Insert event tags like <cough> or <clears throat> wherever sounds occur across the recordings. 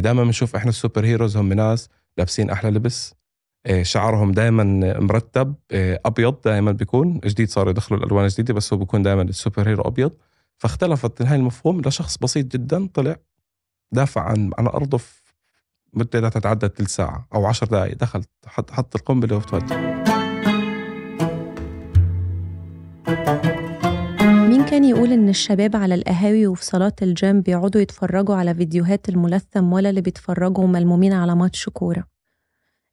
دائما بنشوف إحنا ال super heroes هم ناس لابسين أحلى لبس. آه، شعرهم دائما مرتب. آه، أبيض دائما بيكون. جديد صاروا يدخلوا الألوان الجديدة بس هو بيكون دائما ال super hero أبيض. فاختلفت هاي المفهوم لشخص بسيط جدا طلع دافع عن عن أرضه في مدة لا تتعدى ثلث ساعة أو عشر دقائق دخل حط, حط القنبلة وتوجه مين كان يقول إن الشباب على القهاوي وفي صالات الجيم بيقعدوا يتفرجوا على فيديوهات الملثم ولا اللي بيتفرجوا ملمومين على ماتش كورة.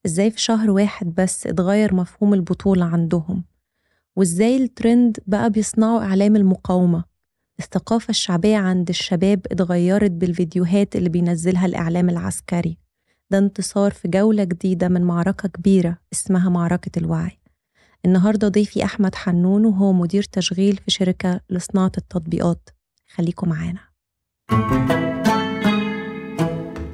إزاي في شهر واحد بس اتغير مفهوم البطولة عندهم؟ وإزاي الترند بقى بيصنعوا إعلام المقاومة؟ الثقافة الشعبية عند الشباب اتغيرت بالفيديوهات اللي بينزلها الإعلام العسكري. ده انتصار في جولة جديدة من معركة كبيرة اسمها معركة الوعي. النهاردة ضيفي أحمد حنون وهو مدير تشغيل في شركة لصناعة التطبيقات. خليكم معانا.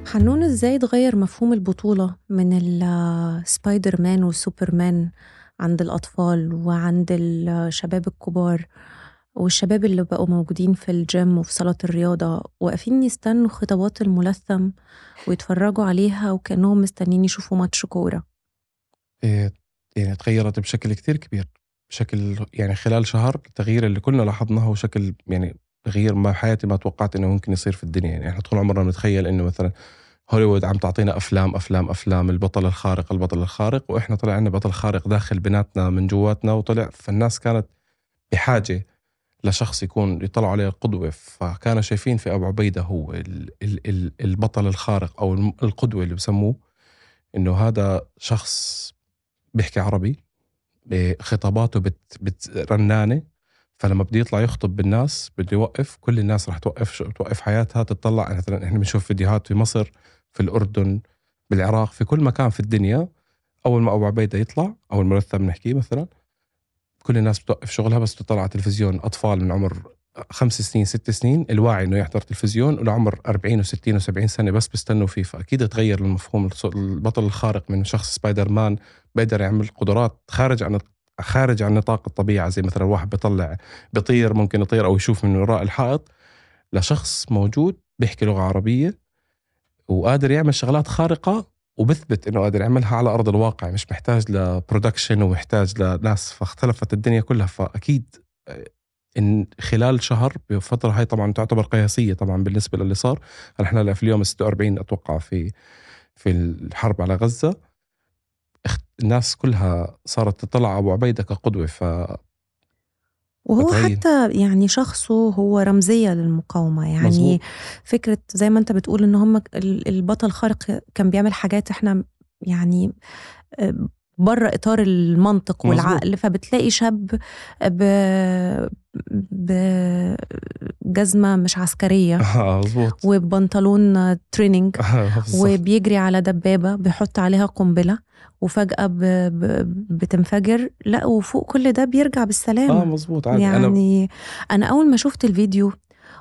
حنون إزاي اتغير مفهوم البطولة من ال Spider-Man وال Superman عند الأطفال وعند الشباب الكبار والشباب اللي بقوا موجودين في الجيم وفي صالة الرياضة واقفين يستنوا خطوات الملثم ويتفرجوا عليها وكأنهم مستنيين يشوفوا ماتش كورة؟ إيه يعني تغيرت بشكل كتير كبير بشكل يعني خلال شهر التغيير اللي كلنا لاحظناه هو شكل يعني تغيير ما حياتي ما توقعت إنه ممكن يصير في الدنيا. يعني إحنا طول عمرنا بنتخيل إنه مثلا هوليوود عم تعطينا أفلام أفلام أفلام البطل الخارق البطل الخارق وإحنا طلع عندنا بطل خارق داخل بيناتنا من جواتنا وطلع فالناس كانت بحاجة لشخص يكون يطلعوا عليه قدوة فكانوا شايفين في أبو عبيدة هو البطل الخارق أو القدوة اللي بسموه إنه هذا شخص بيحكي عربي خطاباته بت بت رنانة فلما بده يطلع يخطب بالناس بده يوقف كل الناس رح توقف توقف حياتها تطلع مثلا إحنا بنشوف فيديوهات في مصر في الأردن بالعراق في كل مكان في الدنيا. أول ما أبو عبيدة يطلع أو المرثم بنحكيه مثلا كل الناس بتوقف شغلها بس بتطلع على التلفزيون أطفال من عمر خمس سنين ست سنين الواعي إنه يحضر تلفزيون ولعمر 40 و60 و70 سنة بس بيستنوا فيه فاكيد تغير المفهوم البطل الخارق من شخص سبايدر مان بيقدر يعمل قدرات خارج عن خارج عن نطاق الطبيعة. زي مثلا واحد بيطلع بيطير ممكن يطير أو يشوف من وراء الحائط. لشخص موجود بيحكي لغة عربية وقادر يعمل شغلات خارقة وبثبت إنه قادر يعملها على أرض الواقع. مش محتاج لبرودكشن ومحتاج لناس فاختلفت الدنيا كلها. فأكيد إن خلال شهر بفترة هاي طبعا تعتبر قياسية طبعا بالنسبة للي صار إحنا في اليوم 46 أتوقع في في الحرب على غزة الناس كلها صارت تطلع أبو عبيدة كقدوة ف وهو بتغير. حتى يعني شخصه هو رمزية للمقاومة يعني مزبوط. فكرة زي ما أنت بتقول إن هم البطل الخارق كان بيعمل حاجات إحنا يعني آه، بره إطار المنطق مزبوط. والعقل فبتلاقي شاب ب بجزمه مش عسكرية <laughs> آه مظبوط. وبنطلون تريننج <laughs> وبيجري على دبابة بيحط عليها قنبلة وفجأة ب... ب... بتنفجر. لا وفوق كل ده بيرجع بالسلامة آه مظبوط عادي. يعني أنا... أنا أول ما شفت الفيديو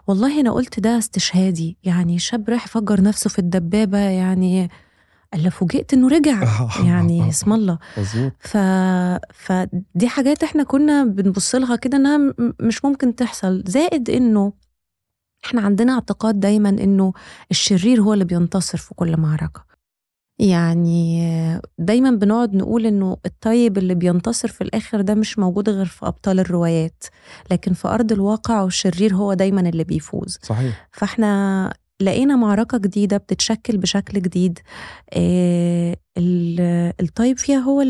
والله أنا قلت ده استشهادي. يعني شاب راح يفجر نفسه في الدبابة يعني الا فوجئت انه رجع. <laughs> يعني <laughs> اسم الله. مظبوط. ف... فدي حاجات إحنا كنا بنبص لها كده انها مش ممكن تحصل. زائد انه إحنا عندنا اعتقاد دايما انه الشرير هو اللي بينتصر في كل معركة. يعني دايما بنقعد نقول انه الطيب اللي بينتصر في الآخر ده مش موجود غير في ابطال الروايات. لكن في ارض الواقع والشرير هو دايما اللي بيفوز. صحيح. فاحنا لقينا معركة جديدة بتتشكل بشكل جديد. آه الطيب فيها هو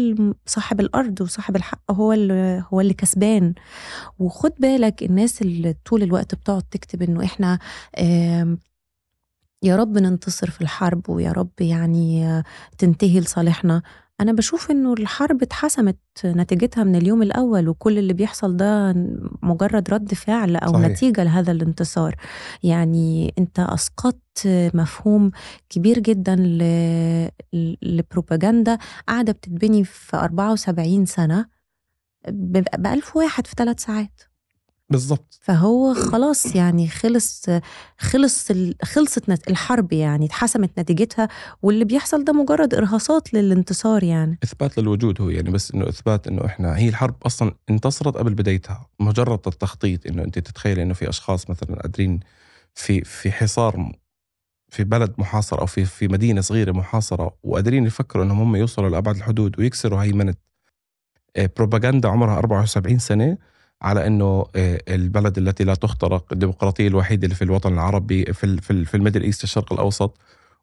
صاحب الأرض وصاحب الحق هو اللي هو اللي كسبان. وخد بالك الناس اللي طول الوقت بتقعد تكتب إنه إحنا يا رب ننتصر في الحرب ويا رب يعني تنتهي لصالحنا. أنا بشوف إنه الحرب اتحسمت نتيجتها من اليوم الأول وكل اللي بيحصل ده مجرد رد فعل أو صحيح. نتيجة لهذا الانتصار يعني أنت أسقطت مفهوم كبير جدا لبروباجندا قاعدة بتتبني في 74 سنة بألف واحد في ثلاث ساعات بالضبط. فهو خلاص يعني خلص خلص خلصت الحرب يعني اتحسمت نتيجتها واللي بيحصل ده مجرد إرهاصات للانتصار يعني. إثبات للوجود هو يعني بس إنه إثبات إنه إحنا هي الحرب أصلا انتصرت قبل بدايتها مجرد التخطيط إنه أنت تتخيل إنه في أشخاص مثلا قادرين في في حصار في بلد محاصر أو في في مدينة صغيرة محاصرة وقادرين يفكروا إنهم هم يوصلوا لأبعد الحدود ويكسروا هيمنة بروباغندا عمرها 74 سنة على إنه البلد التي لا تخترق الديمقراطية الوحيدة اللي في الوطن العربي في في, في ال Middle East الشرق الأوسط.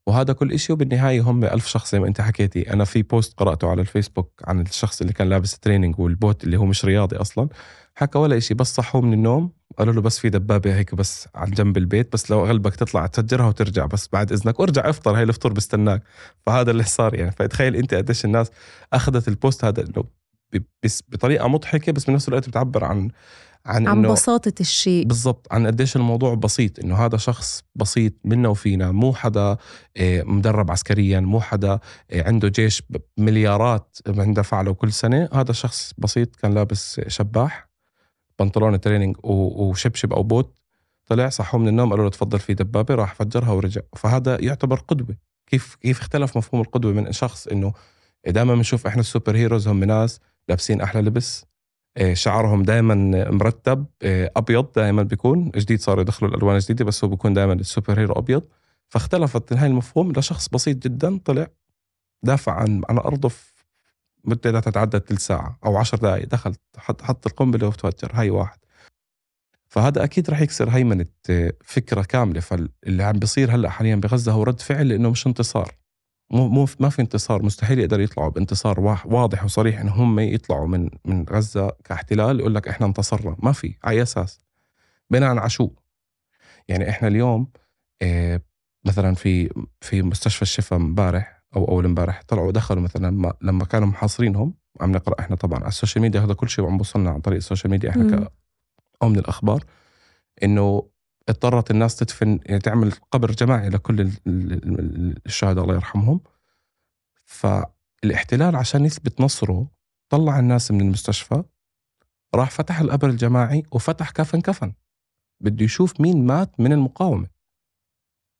وهذا كل شيء وبالنهاية هم ألف شخص زي ما أنت حكيتي. أنا في بوست قرأته على الفيسبوك عن الشخص اللي كان لابس تريننج والبوت اللي هو مش رياضي أصلا. حكى ولا شيء بس صحوه من النوم. قالوا له بس في دبابة هيك بس على جنب البيت بس لو غلبك تطلع تفجرها وترجع بس بعد إذنك. وارجع افطر هاي الفطور بستناك. فهذا اللي صار يعني. فتخيل أنت قديش الناس أخذت البوست هذا إنه بس بطريقة مضحكة بس بنفس الوقت بتعبر عن عن, عن بساطة الشيء. بالضبط عن قديش الموضوع بسيط إنه هذا شخص بسيط منا وفينا مو حدا آه، مدرب عسكريا مو حدا آه، عنده جيش مليارات بندفع له كل سنة. هذا شخص بسيط كان لابس شباح بنطلون تريننج وشبشب أو بوت طلع صحوا من النوم قالوا له تفضل في دبابة راح فجرها ورجع. فهذا يعتبر قدوة. كيف كيف اختلف مفهوم القدوة من شخص إنه دائما بنشوف إحنا ال superheroes هم ناس لابسين أحلى لبس. آه، شعرهم دائما مرتب آه، أبيض دائما بيكون. جديد صاروا يدخلوا الألوان الجديدة بس هو بيكون دائما ال superhero أبيض. فاختلفت هاي المفهوم لشخص بسيط جدا طلع دافع عن عن أرضه مدة لا تتعدى ثلث ساعة أو عشر دقائق دخل حط, حط القنبلة وتفجر هاي واحد. فهذا أكيد رح يكسر هيمنة آه، فكرة كاملة. فاللي عم بيصير هلأ حاليا بغزة هو رد فعل لأنه مش انتصار. مو مو ما في انتصار مستحيل يقدر يطلعوا بانتصار واضح وصريح إن هم يطلعوا من من غزة كاحتلال يقول لك إحنا انتصرنا. ما في على أساس؟ بناء على شو؟ يعني إحنا اليوم آه مثلا في في مستشفى الشفا امبارح أو أول امبارح طلعوا دخلوا مثلا لما كانوا محاصرينهم عم نقرأ إحنا طبعا على ال social media هذا كل شيء عم بوصلنا عن طريق ال social media إحنا أو من الأخبار إنه اضطرت الناس تدفن يعني تعمل قبر جماعي لكل الشهداء الله يرحمهم. فالاحتلال عشان يثبت نصره طلع الناس من المستشفى راح فتح القبر الجماعي وفتح كفن كفن. بده يشوف مين مات من المقاومة.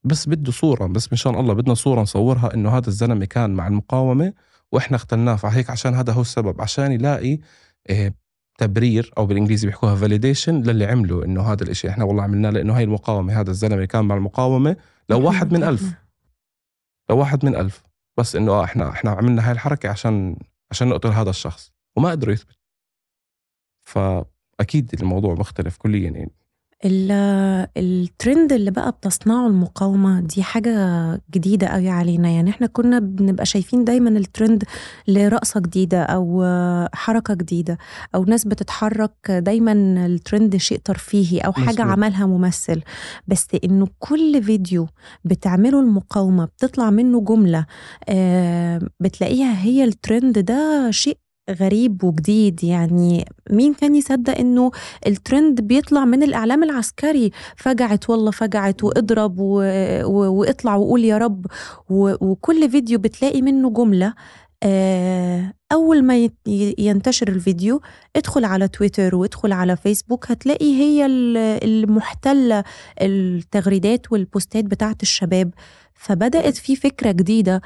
بس بده صورة بس من شان الله بدنا صورة نصورها إنه هذا الزلمة كان مع المقاومة وإحنا اختلناه فهيك عشان هذا هو السبب عشان يلاقي إيه تبرير أو بالإنجليزي بيحكوها فاليديشن للي عملوا إنه هذا الإشي. إحنا والله عملناه لأنه هاي المقاومة هذا الزلمة كان مع المقاومة لو واحد من ألف. لو واحد من ألف. بس إنه إحنا إحنا عملنا هاي الحركة عشان عشان نقتل هذا الشخص. وما قدروا يثبت فأكيد الموضوع مختلف كليا يعني. الترند اللي بقى بتصنعه المقاومة دي حاجة جديدة قوي علينا يعني إحنا كنا بنبقى شايفين دايما الترند لرقصة جديدة أو حركة جديدة أو ناس بتتحرك دايما الترند شيء ترفيهي أو حاجة مصبوط. عملها ممثل بس إنه كل فيديو بتعمله المقاومة بتطلع منه جملة بتلاقيها هي الترند ده شيء غريب وجديد. يعني مين كان يصدق إنه الترند بيطلع من الإعلام العسكري؟ فجعت والله فجعت واضرب و... و... واطلع وقول يا رب. و... وكل فيديو بتلاقي منه جملة. آه، أول ما ينتشر الفيديو ادخل على تويتر وادخل على فيسبوك هتلاقي هي المحتلة التغريدات وال posts بتاعت الشباب. فبدأت في فكرة جديدة.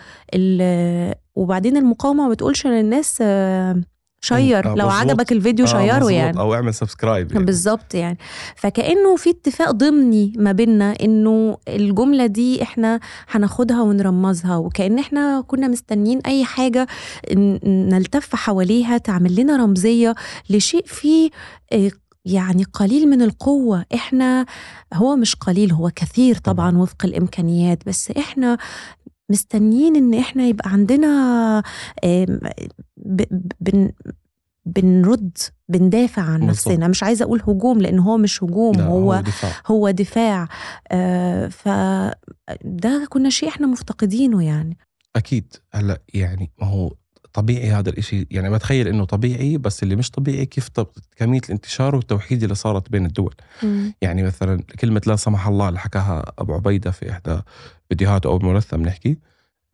وبعدين المقاومة ما بتقولش للناس آه، share. آه لو عجبك الفيديو آه شيره يعني. أو اعمل subscribe يعني. بالظبط يعني. فكأنه في اتفاق ضمني ما بيننا إنه الجملة دي إحنا هناخدها ونرمزها وكأن إحنا كنا مستنيين أي حاجة نلتف حواليها تعمل لنا رمزية لشيء فيه آه، يعني قليل من القوة. إحنا هو مش قليل هو كثير طبعا. وفق الإمكانيات بس إحنا مستنيين إن إحنا يبقى عندنا بن بنرد بندافع عن. نفسنا مش عايزة أقول هجوم لأن هو مش هجوم هو هو دفاع, هو دفاع. آه فده كنا شيء إحنا مفتقدينه يعني أكيد هلأ يعني ما هو طبيعي هذا الإشي يعني بتخيل إنه طبيعي بس اللي مش طبيعي كيف كمية الانتشار والتوحيد اللي صارت بين الدول م. يعني مثلا كلمة لا سمح الله اللي حكاها أبو عبيدة في إحدى فيديوهاته أو بمرثى بنحكي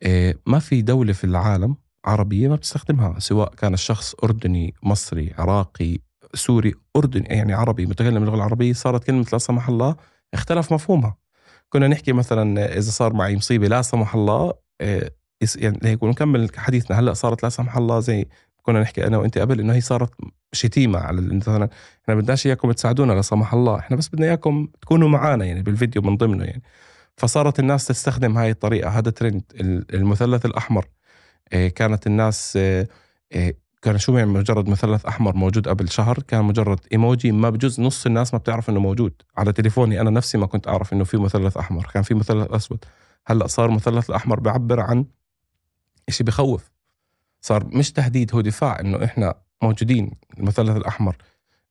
إيه ما في دولة في العالم عربية ما بتستخدمها سواء كان الشخص أردني مصري عراقي سوري أردني يعني عربي متكلم اللغة العربية صارت كلمة لا سمح الله اختلف مفهومها. كنا نحكي مثلا إذا صار معي مصيبة لا سمح الله إيه يعني هيك ونكمل حديثنا. هلأ صارت لا سمح الله زي كنا نحكي أنا وأنت قبل إنه هي صارت شتيمة على مثلا إحنا بدناش إياكم تساعدونا لا سمح الله إحنا بس بدنا إياكم تكونوا معنا يعني بالفيديو من ضمنه يعني. فصارت الناس تستخدم هاي الطريقة. هذا ترند. المثلث الأحمر آه، كانت الناس آه، آه، كان شو يعني مجرد مثلث أحمر موجود قبل شهر كان مجرد إيموجي ما بجوز نص الناس ما بتعرف إنه موجود. على تليفوني أنا نفسي ما كنت أعرف إنه في مثلث أحمر. كان في مثلث أسود. هلأ صار مثلث الأحمر بيعبر عن شيء بخوف. صار مش تهديد هو دفاع إنه إحنا موجودين. المثلث الأحمر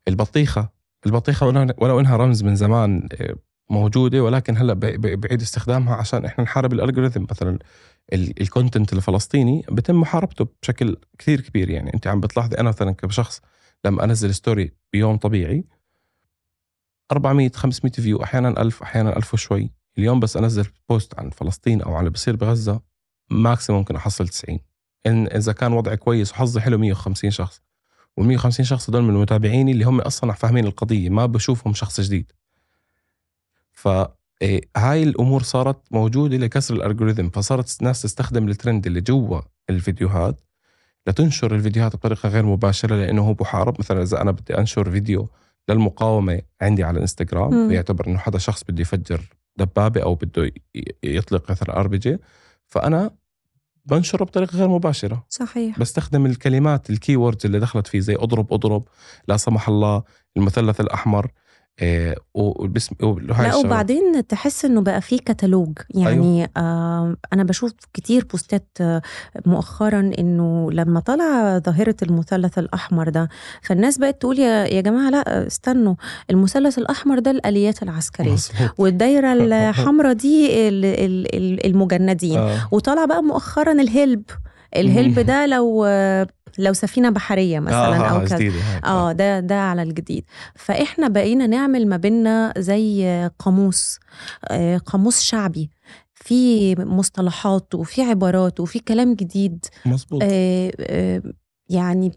البطيخة. البطيخة ولو إنها رمز من زمان موجودة ولكن هلأ بعيد استخدامها عشان إحنا نحارب ال algorithm مثلا ال content الفلسطيني بتم محاربته بشكل كثير كبير. يعني أنت عم بتلاحظي أنا مثلا كشخص لما أنزل story بيوم طبيعي 400 500 view أحيانا 1000 أحيانا 1000 وشوي. اليوم بس أنزل post عن فلسطين أو عن اللي بصير بغزة maximum ممكن أحصل 90 ان إذا كان وضعي كويس وحظي حلو 150 شخص. وال 150 شخص هدول من المتابعين اللي هم أصلا فاهمين القضية ما بشوفهم شخص جديد. فهاي الأمور صارت موجودة لكسر ال algorithm فصارت الناس تستخدم الترند اللي جوا الفيديوهات لتنشر الفيديوهات بطريقة غير مباشرة لأنه هو بحارب. مثلا إذا أنا بدي أنشر فيديو للمقاومة عندي على الانستغرام بيعتبر إنه حدا شخص بده يفجر دبابة أو بده يطلق مثلا RPG فأنا بنشره بطريقة غير مباشرة. صحيح. بستخدم الكلمات ال keywords اللي دخلت فيه زي اضرب اضرب لا سمح الله المثلث الأحمر. آه وبسم لا وبعدين تحس إنه بقى في كتالوج. يعني أيوه. آه أنا بشوف كتير posts آه مؤخرا إنه لما طلع ظاهرة المثلث الأحمر ده فالناس بقت تقول يا يا جماعة لا استنوا المثلث الأحمر ده الآليات العسكرية. <laughs> والدايرة الحمراء دي المجندين. آه. وطلع بقى مؤخرا الهلب الهلب ده لو لو سفينة بحرية مثلا آه أو كذا. آه ده ده على الجديد. فإحنا بقينا نعمل ما بيننا زي قاموس آه قاموس شعبي. في مصطلحات وفي عبارات وفي كلام جديد مظبوط. آه آه يعني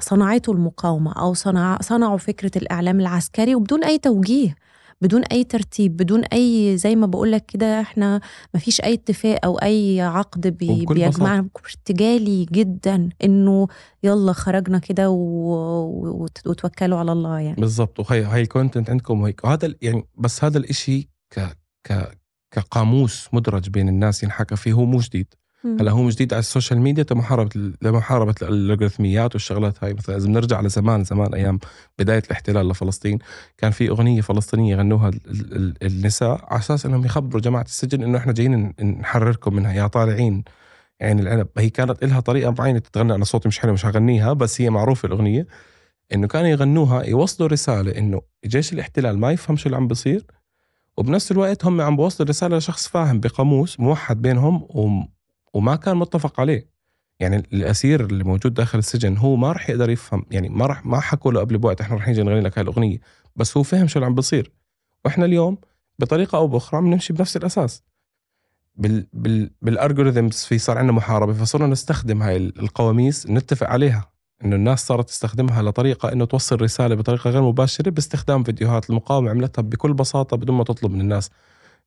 صنعته المقاومة أو صنع صنعوا فكرة الإعلام العسكري وبدون أي توجيه. بدون أي ترتيب بدون أي زي ما بقول لك كده إحنا ما فيش أي اتفاق أو أي عقد بي بيجمعنا. ارتجالي جدا إنه يلا خرجنا كده وتوكلوا على الله يعني. بالضبط. وهي هاي ال content عندكم. وهيك وهذا يعني بس هذا الإشي ك ك كقاموس مدرج بين الناس ينحكى فيه هو مو جديد. هلا هو جديد على ال social media لمحاربة لمحاربة الالغوريثميات والشغلات هاي. مثلا إذا بنرجع لزمان زمان أيام بداية الاحتلال لفلسطين كان في أغنية فلسطينية غنوها النساء على أساس إنهم يخبروا جماعة السجن إنه إحنا جايين نحرركم منها يا طالعين عين العنب. هي كانت لها طريقة معينة تتغنى أنا صوتي مش حلو مش هغنيها بس هي معروفة الأغنية إنه كانوا يغنوها يوصلوا رسالة إنه جيش الاحتلال ما يفهم شو اللي عم بيصير وبنفس الوقت هم عم بوصلوا رسالة لشخص فاهم بقاموس موحد بينهم وما كان متفق عليه. يعني الأسير اللي موجود داخل السجن هو ما راح يقدر يفهم يعني ما راح ما حكوا له قبل بوقت إحنا راح نيجي نغني لك هاي الأغنية بس هو فهم شو اللي عم بيصير وإحنا اليوم بطريقة أو بأخرى عم نمشي بنفس الأساس. بال بال بالالجوريثمز في صار عندنا محاربة فصرنا نستخدم هاي القواميس نتفق عليها. إنه الناس صارت تستخدمها لطريقة إنه توصل رسالة بطريقة غير مباشرة باستخدام فيديوهات المقاومة عملتها بكل بساطة بدون ما تطلب من الناس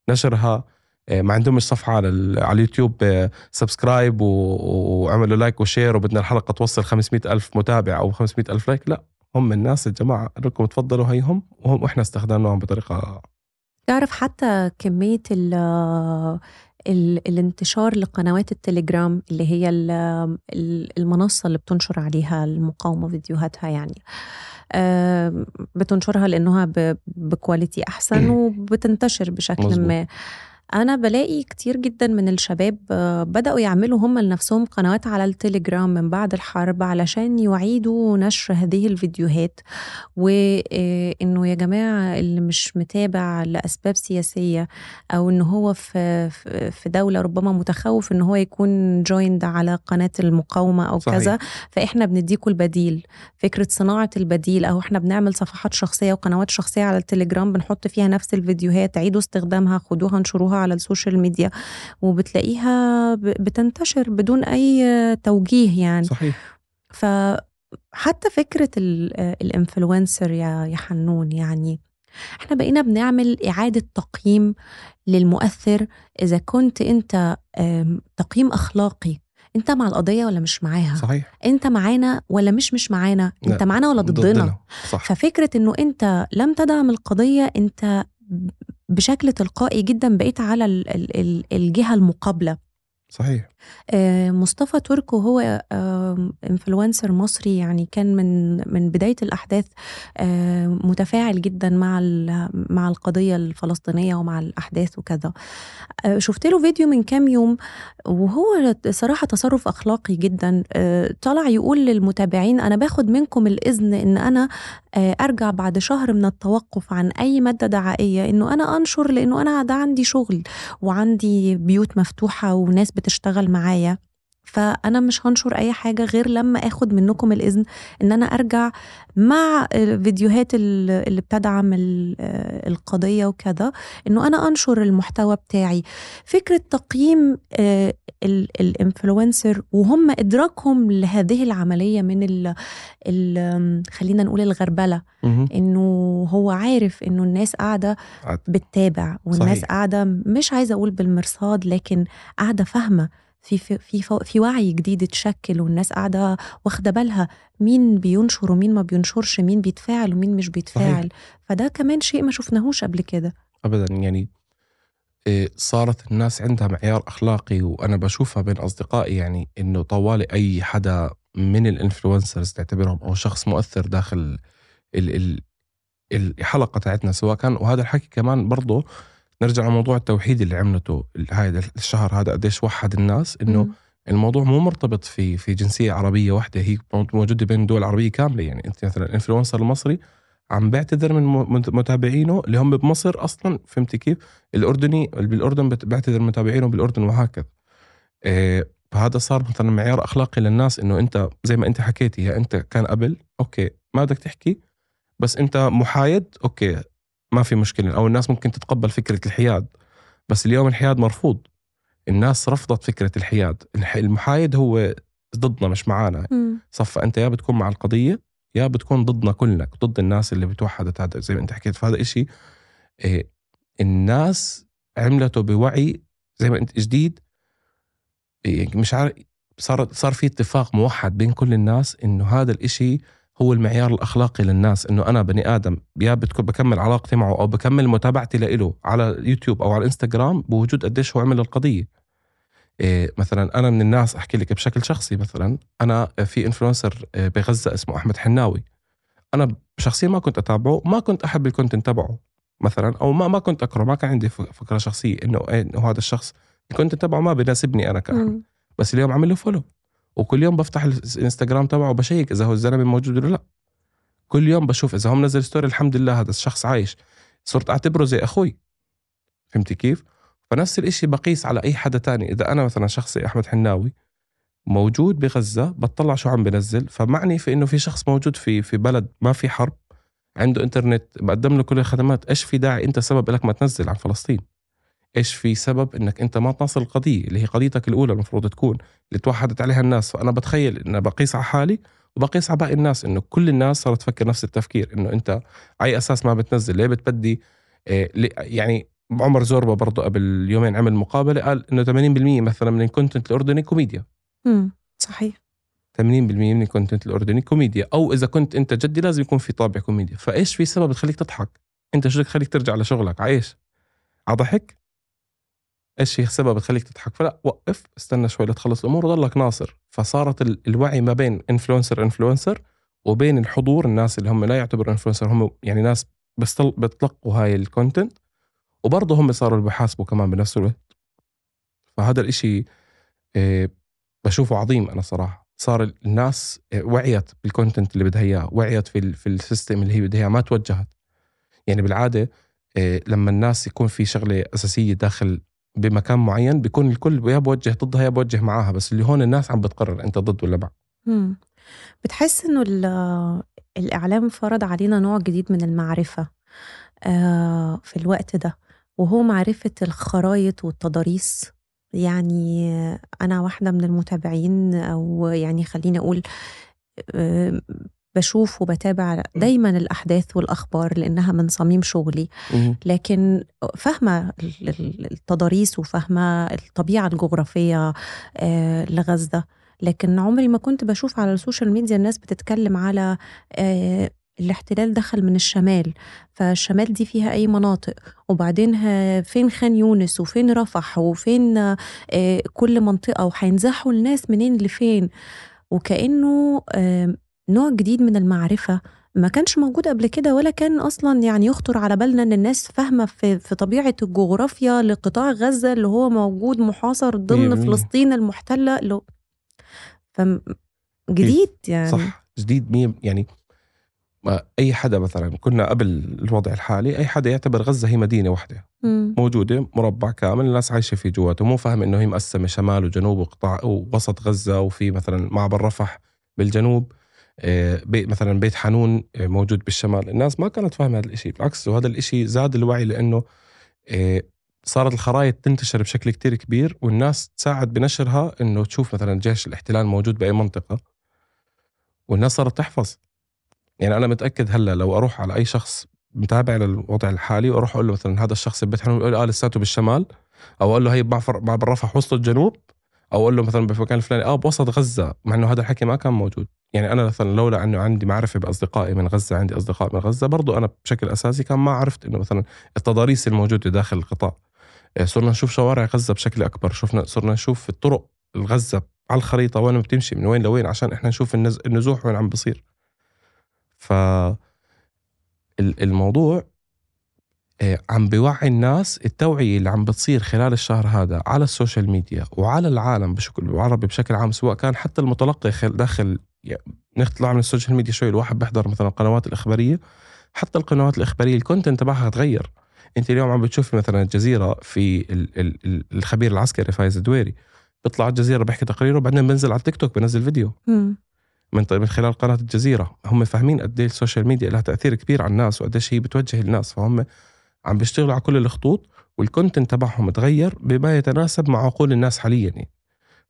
نشرها. ما عندهمش صفحه على على اليوتيوب subscribe آه، وعملوا like و share وبدنا الحلقة توصل 500 ألف متابع أو 500 ألف like لا هم الناس الجماعه لكم تفضلوا هيهم وهم وإحنا استخدمناهم بطريقة تعرف حتى كمية ال الانتشار لقنوات التليجرام اللي هي المنصة اللي بتنشر عليها المقاومة فيديوهاتها يعني بتنشرها لأنها ب quality أحسن <clears throat> وبتنتشر بشكل مزبوط. ما أنا بلاقي كتير جدا من الشباب آه، بدأوا يعملوا هم لنفسهم قنوات على التليجرام من بعد الحرب علشان يعيدوا نشر هذه الفيديوهات وإنه آه، يا جماعة اللي مش متابع لأسباب سياسية أو إن هو في في دولة ربما متخوف إن هو يكون joined على قناة المقاومة أو صحيح. كذا فإحنا بنديكوا البديل فكرة صناعة البديل أو إحنا بنعمل صفحات شخصية وقنوات شخصية على التليجرام بنحط فيها نفس الفيديوهات عيدوا استخدامها خدوها انشروها على السوشيال ميديا وبتلاقيها بتنتشر بدون أي توجيه يعني. صحيح. فحتى فكرة ال influencer يا يا حنون يعني إحنا بقينا بنعمل إعادة تقييم للمؤثر إذا كنت أنت تقييم أخلاقي أنت مع القضية ولا مش معاها؟ صحيح. أنت معانا ولا مش مش معانا؟ أنت معانا ولا ضدنا, ضدنا. صح. ففكرة إنه أنت لم تدعم القضية أنت بشكل تلقائي جدا بقيت على ال- ال- ال- الجهة المقابلة. صحيح. آه، مصطفى تركو هو انفلونسر مصري يعني كان من من بداية الأحداث آه، متفاعل جدا مع مع القضية الفلسطينية ومع الأحداث وكذا. آه، شفت له فيديو من كام يوم وهو صراحة تصرف أخلاقي جدا. آه، طلع يقول للمتابعين أنا باخد منكم الإذن إن أنا آه، أرجع بعد شهر من التوقف عن أي مادة دعائية إنه أنا أنشر لإنه أنا ده عندي شغل وعندي بيوت مفتوحة وناس بتشتغل معايا. فأنا مش هنشر أي حاجة غير لما آخد منكم الإذن إن أنا أرجع مع الفيديوهات ال- اللي بتدعم ال- القضية وكذا إنه أنا أنشر المحتوى بتاعي فكرة تقييم آه، ال- الإنفلونسر وهم إدراكهم لهذه العملية من ال ال خلينا نقول الغربلة. إنه هو عارف إنه الناس قاعدة. بتتابع والناس صحيح. قاعدة مش عايزة أقول بالمرصاد لكن قاعدة فاهمة في في في, وعي جديد اتشكل والناس قاعدة واخدة بالها. مين بينشر ومين ما بينشرش؟ مين بيتفاعل ومين مش بيتفاعل؟ فده كمان شيء ما شفناهوش قبل كده. ابدا. يعني إيه، صارت الناس عندها معيار أخلاقي وأنا بشوفها بين أصدقائي يعني إنه طوالي أي حدا من ال influencers تعتبرهم أو شخص مؤثر داخل ال ال الحلقة تاعتنا سواء كان. وهذا الحكي كمان برضه نرجع لموضوع التوحيد اللي عملته هذا الشهر هذا قديش وحد الناس إنه. الموضوع مو مرتبط في في جنسية عربية واحدة هي موجودة بين الدول العربيه كاملة يعني أنت مثلا ال influencer المصري عم بيعتذر من متابعينه اللي هم بمصر أصلا فهمتي كيف؟ الأردني بالأردن بيعتذر من متابعينه بالأردن وهكذا. إيه فهذا صار مثلا معيار أخلاقي للناس إنه أنت زي ما أنت حكيتي يا أنت كان قبل okay ما بدك تحكي بس أنت محايد okay ما في مشكلة. أو الناس ممكن تتقبل فكرة الحياد. بس اليوم الحياد مرفوض. الناس رفضت فكرة الحياد. الح- المحايد هو ضدنا مش معانا. صفى أنت يا بتكون مع القضية يا بتكون ضدنا كلنا ضد الناس اللي بتوحدت. هذا زي ما أنت حكيت. فهذا إشي إيه الناس عملته بوعي زي ما أنت جديد. إيه مش عارف صار صار في اتفاق موحد بين كل الناس إنه هذا الإشي هو المعيار الأخلاقي للناس إنه أنا بني آدم يا بتكون بكمل علاقتي معه أو بكمل متابعتي له على يوتيوب أو على الانستغرام بوجود قديش هو عمل القضية. إيه مثلا أنا من الناس أحكي لك بشكل شخصي مثلا أنا في influencer إيه بغزة اسمه أحمد حناوي. أنا شخصيا ما كنت أتابعه ما كنت أحب ال content تبعه مثلا أو ما ما كنت اقرا ما كان عندي فكرة شخصية إنه إيه إنه هذا الشخص ال content تبعه ما بيناسبني أنا كأحمد. بس اليوم عامل له follow وكل يوم بفتح الانستغرام تبعه وب check إذا هو الزلمة موجود ولا لا. كل يوم بشوف إذا هو منزل story الحمد لله هذا الشخص عايش. صرت أعتبره زي أخوي. فهمتي كيف؟ فنفس الإشي بقيس على أي حدا تاني. إذا أنا مثلا شخصي أحمد حناوي موجود بغزة بطلع شو عم بنزل. فمعني في إنه في شخص موجود في في بلد ما في حرب عنده إنترنت بقدم له كل الخدمات. إيش في داعي؟ أنت سبب لك ما تنزل عن فلسطين. إيش في سبب إنك أنت ما تناصر القضية؟ اللي هي قضيتك الأولى المفروض تكون اللي توحدت عليها الناس. فأنا بتخيل إن بقيس على حالي وبقيس على باقي الناس إنه كل الناس صارت تفكر نفس التفكير إنه أنت أي أساس ما بتنزل ليه بتبدي؟ إيه ليه- يعني عمر زوربا برضه قبل يومين عمل مقابلة قال إنه 80% مثلا من ال content الأردني كوميديا. مم. صحيح. 80% من ال content الأردني كوميديا. أو إذا كنت أنت جدي لازم يكون في طابع كوميديا. فإيش في سبب تخليك تضحك؟ أنت شو تخليك ترجع لشغلك؟ عايش على ضحك؟ إيش هي سبب تخليك تضحك؟ فلا وقف استنى شوي لتخلص الأمور وضلك ناصر. فصارت ال- الوعي ما بين influencer influencer وبين الحضور الناس اللي هم لا يعتبروا influencer هم يعني ناس بس بتلقوا هاي ال content وبرضه هم صاروا بحاسبوا كمان بنفس الوقت. فهذا الإشي إيه، بشوفه عظيم أنا صراحة. صار الناس إيه، وعيت بال content اللي بدها إياه وعيت في في ال system اللي هي بدها إياه ما توجهت. يعني بالعادة إيه، لما الناس يكون في شغلة أساسية داخل بمكان معين بيكون الكل يا بوجه ضدها يا بوجه معاها بس اللي هون الناس عم بتقرر انت ضد ولا مع. بتحس إنه ال- الإعلام فرض علينا نوع جديد من المعرفة آه، في الوقت ده وهو معرفة الخرايط والتضاريس يعني أنا واحدة من المتابعين أو يعني خليني أقول آه، بشوف وبتابع دايما الأحداث والأخبار لأنها من صميم شغلي. لكن ال- التضاريس وفاهمه الطبيعة الجغرافية آه، لغزة. لكن عمري ما كنت بشوف على السوشيال ميديا الناس بتتكلم على آه، الاحتلال دخل من الشمال. فالشمال دي فيها أي مناطق؟ وبعدين فين خان يونس وفين رفح وفين آه، كل منطقة؟ وهينزحوا الناس منين لفين؟ وكأنه آه، نوع جديد من المعرفة ما كانش موجود قبل كده ولا كان أصلا يعني يخطر على بالنا إن الناس فاهمة في, في طبيعة الجغرافيا لقطاع غزة اللي هو موجود محاصر ضمن 100%. فلسطين المحتلة اللي فم جديد يعني صح جديد مية يعني أي حدا مثلا كنا قبل الوضع الحالي أي حدا يعتبر غزة هي مدينة واحدة مم. موجودة مربع كامل الناس عايشة فيه جواته مو فاهم إنه هي مقسمة شمال وجنوب وقطاع ووسط غزة وفي مثلا معبر رفح بالجنوب بي مثلا بيت حنون آه، موجود بالشمال. الناس ما كانت فاهمة هذا الشيء بالعكس وهذا الشيء زاد الوعي لأنه آه، صارت الخرائط تنتشر بشكل كتير كبير والناس تساعد بنشرها إنه تشوف مثلا جيش الاحتلال موجود بأي منطقة والناس صارت تحفظ. يعني أنا متأكد هلأ لو أروح على أي شخص متابع للوضع الحالي وأروح أقول له مثلا هذا الشخص ببيت حنون يقول آه لساته بالشمال. أو أقول له هي بعبر رفح وسط الجنوب. أو أقول له مثلا بالمكان الفلاني آه بوسط غزة. مع إنه هذا الحكي ما كان موجود. يعني أنا مثلا لولا أنه عندي معرفة بأصدقائي من غزة عندي أصدقاء من غزة برضو أنا بشكل أساسي كان ما عرفت إنه مثلا التضاريس الموجودة داخل القطاع. آه، صرنا نشوف شوارع غزة بشكل أكبر شفنا صرنا نشوف الطرق الغزة على الخريطة وين بتمشي من وين لوين عشان إحنا نشوف النز... النزوح وين عم بصير. ف ال- الموضوع آه، عم بيوعي الناس التوعية اللي عم بتصير خلال الشهر هذا على السوشيال ميديا وعلى العالم بشكل عربي بشكل عام سواء كان حتى المتلقي خل- داخل نطلع من السوشيال ميديا شوي الواحد بيحضر مثلا القنوات الإخبارية. حتى القنوات الإخبارية ال content تبعها تغير. أنت اليوم عم بتشوفي مثلا الجزيرة في ال- ال- ال- الخبير العسكري فايز الدويري. بيطلع على الجزيرة بيحكي تقريره وبعدين بنزل على التيك توك بنزل فيديو. مم. من من خلال قناة الجزيرة. هم فاهمين قد إيه السوشيال ميديا لها تأثير كبير على الناس وقديش هي بتوجه الناس. فهم عم بيشتغلوا على كل الخطوط وال content تبعهم تغير بما يتناسب مع عقول الناس حاليا يعني.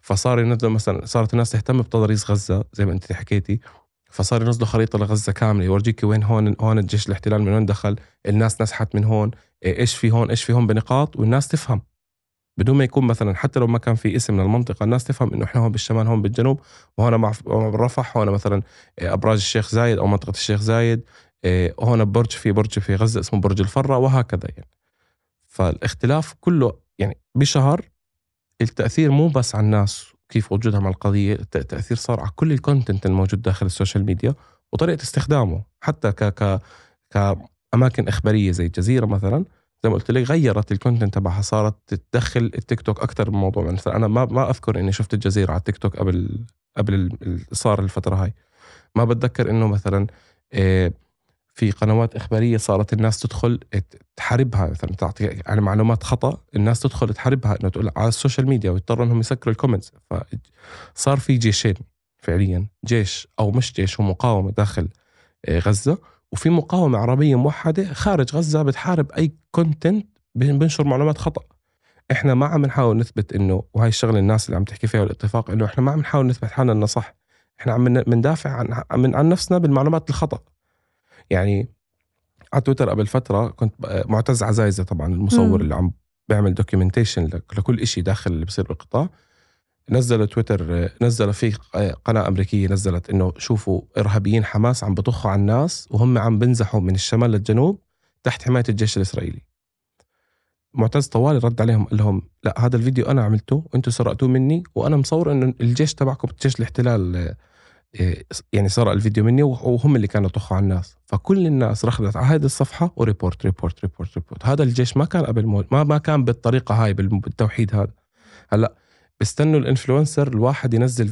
فصار ينزلوا مثلا صارت الناس تهتم بتضاريس غزة زي ما انت حكيتي. فصار ينزلوا خريطة لغزة كاملة يورجيك وين هون هون الجيش الاحتلال من وين دخل الناس نسحت من هون إيش في هون إيش في هون بنقاط والناس تفهم. بدون ما يكون مثلا حتى لو ما كان في اسم للمنطقة الناس تفهم إنه إحنا هون بالشمال هون بالجنوب وهون مع رفح هون مثلا إيه، أبراج الشيخ زايد أو منطقة الشيخ زايد إيه، هون برج في برج في غزة اسمه برج الفرة وهكذا يعني. فالاختلاف كله يعني بشهر التأثير مو بس على الناس كيف وجودهم على القضية الت- التاثير صار على كل ال content الموجود داخل السوشيال ميديا وطريقة استخدامه. حتى ك ك كأماكن إخبارية زي الجزيرة مثلا زي ما قلت لك غيرت ال content تبعها صارت تدخل التيك توك أكثر من موضوع. مثلا أنا ما ما أذكر إني شفت الجزيرة على التيك توك قبل قبل صار الفترة هاي. ما بتذكر إنه مثلا إيه، في قنوات إخبارية صارت الناس تدخل تحاربها مثلا تعطي يعني معلومات خطأ الناس تدخل تحاربها إنه تقول على السوشيال ميديا ويضطروا إنهم يسكروا ال comments. فصار في جيشين فعليا جيش أو مش جيش هو مقاومة داخل آه، غزة وفي مقاومة عربية موحدة خارج غزة بتحارب أي كونتنت بنشر معلومات خطأ. إحنا ما عم نحاول نثبت إنه وهي الشغلة الناس اللي عم تحكي فيها والاتفاق إنه إحنا ما عم نحاول نثبت حالنا إنه صح. إحنا عم ن- بندافع عن عن عن نفسنا بالمعلومات الخطأ. يعني على تويتر قبل فترة كنت معتز عزايزه طبعا المصور. اللي عم بيعمل documentation لكل إشي داخل اللي بصير بالقطاع نزل تويتر نزل في قناة أمريكية نزلت إنه شوفوا إرهابيين حماس عم بطخوا على الناس وهم عم بنزحوا من الشمال للجنوب تحت حماية الجيش الإسرائيلي معتز طوالي رد عليهم قال لهم لا هذا الفيديو أنا عملته وأنتم سرقتوه مني وأنا مصور إنه الجيش تبعكم جيش الاحتلال يعني سرق الفيديو مني وهم اللي كانوا يطخوا على الناس. فكل الناس دخلت على هذه الصفحة و report report report report. هذا الجيش ما كان قبل مو... ما ما كان بالطريقة هاي بالتوحيد هذا. هلأ بيستنوا ال influencer الواحد ينزل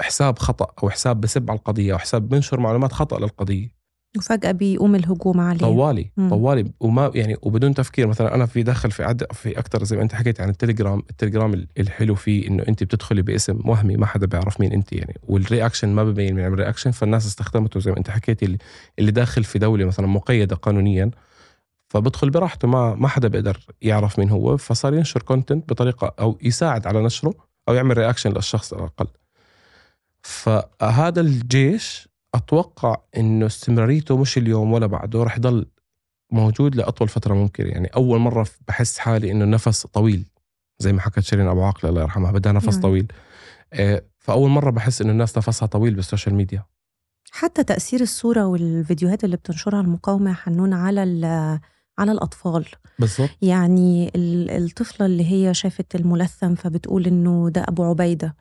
حساب خطأ أو حساب بسب على القضية أو حساب بنشر معلومات خطأ للقضية. وفجأة بيقوم الهجوم عليه. طوالي مم. طوالي. وما يعني وبدون تفكير مثلا أنا في داخل في عد في أكثر زي ما أنت حكيت عن التليجرام التليجرام ال- الحلو فيه إنه أنت بتدخلي باسم وهمي ما حدا بيعرف مين أنت يعني. وال reaction ما ببين من ال reaction فالناس استخدمته زي ما أنت حكيتي اللي, اللي داخل في دولة مثلا مقيدة قانونيا فبدخل براحته ما ما حدا بيقدر يعرف مين هو فصار ينشر content بطريقة أو يساعد على نشره أو يعمل reaction للشخص على الأقل. فهذا الجيش أتوقع إنه استمراريته مش اليوم ولا بعده رح يضل موجود لأطول فترة ممكن. يعني أول مرة بحس حالي إنه النفس طويل زي ما حكت شيرين أبو عاقلة الله يرحمها بدها نفس نعم. طويل. آه، فأول مرة بحس إنه الناس نفسها طويل بال social media. حتى تأثير الصورة والفيديوهات اللي بتنشرها المقاومة يا حنون على على الأطفال بالضبط يعني ال- الطفلة اللي هي شافت الملثم فبتقول إنه ده أبو عبيدة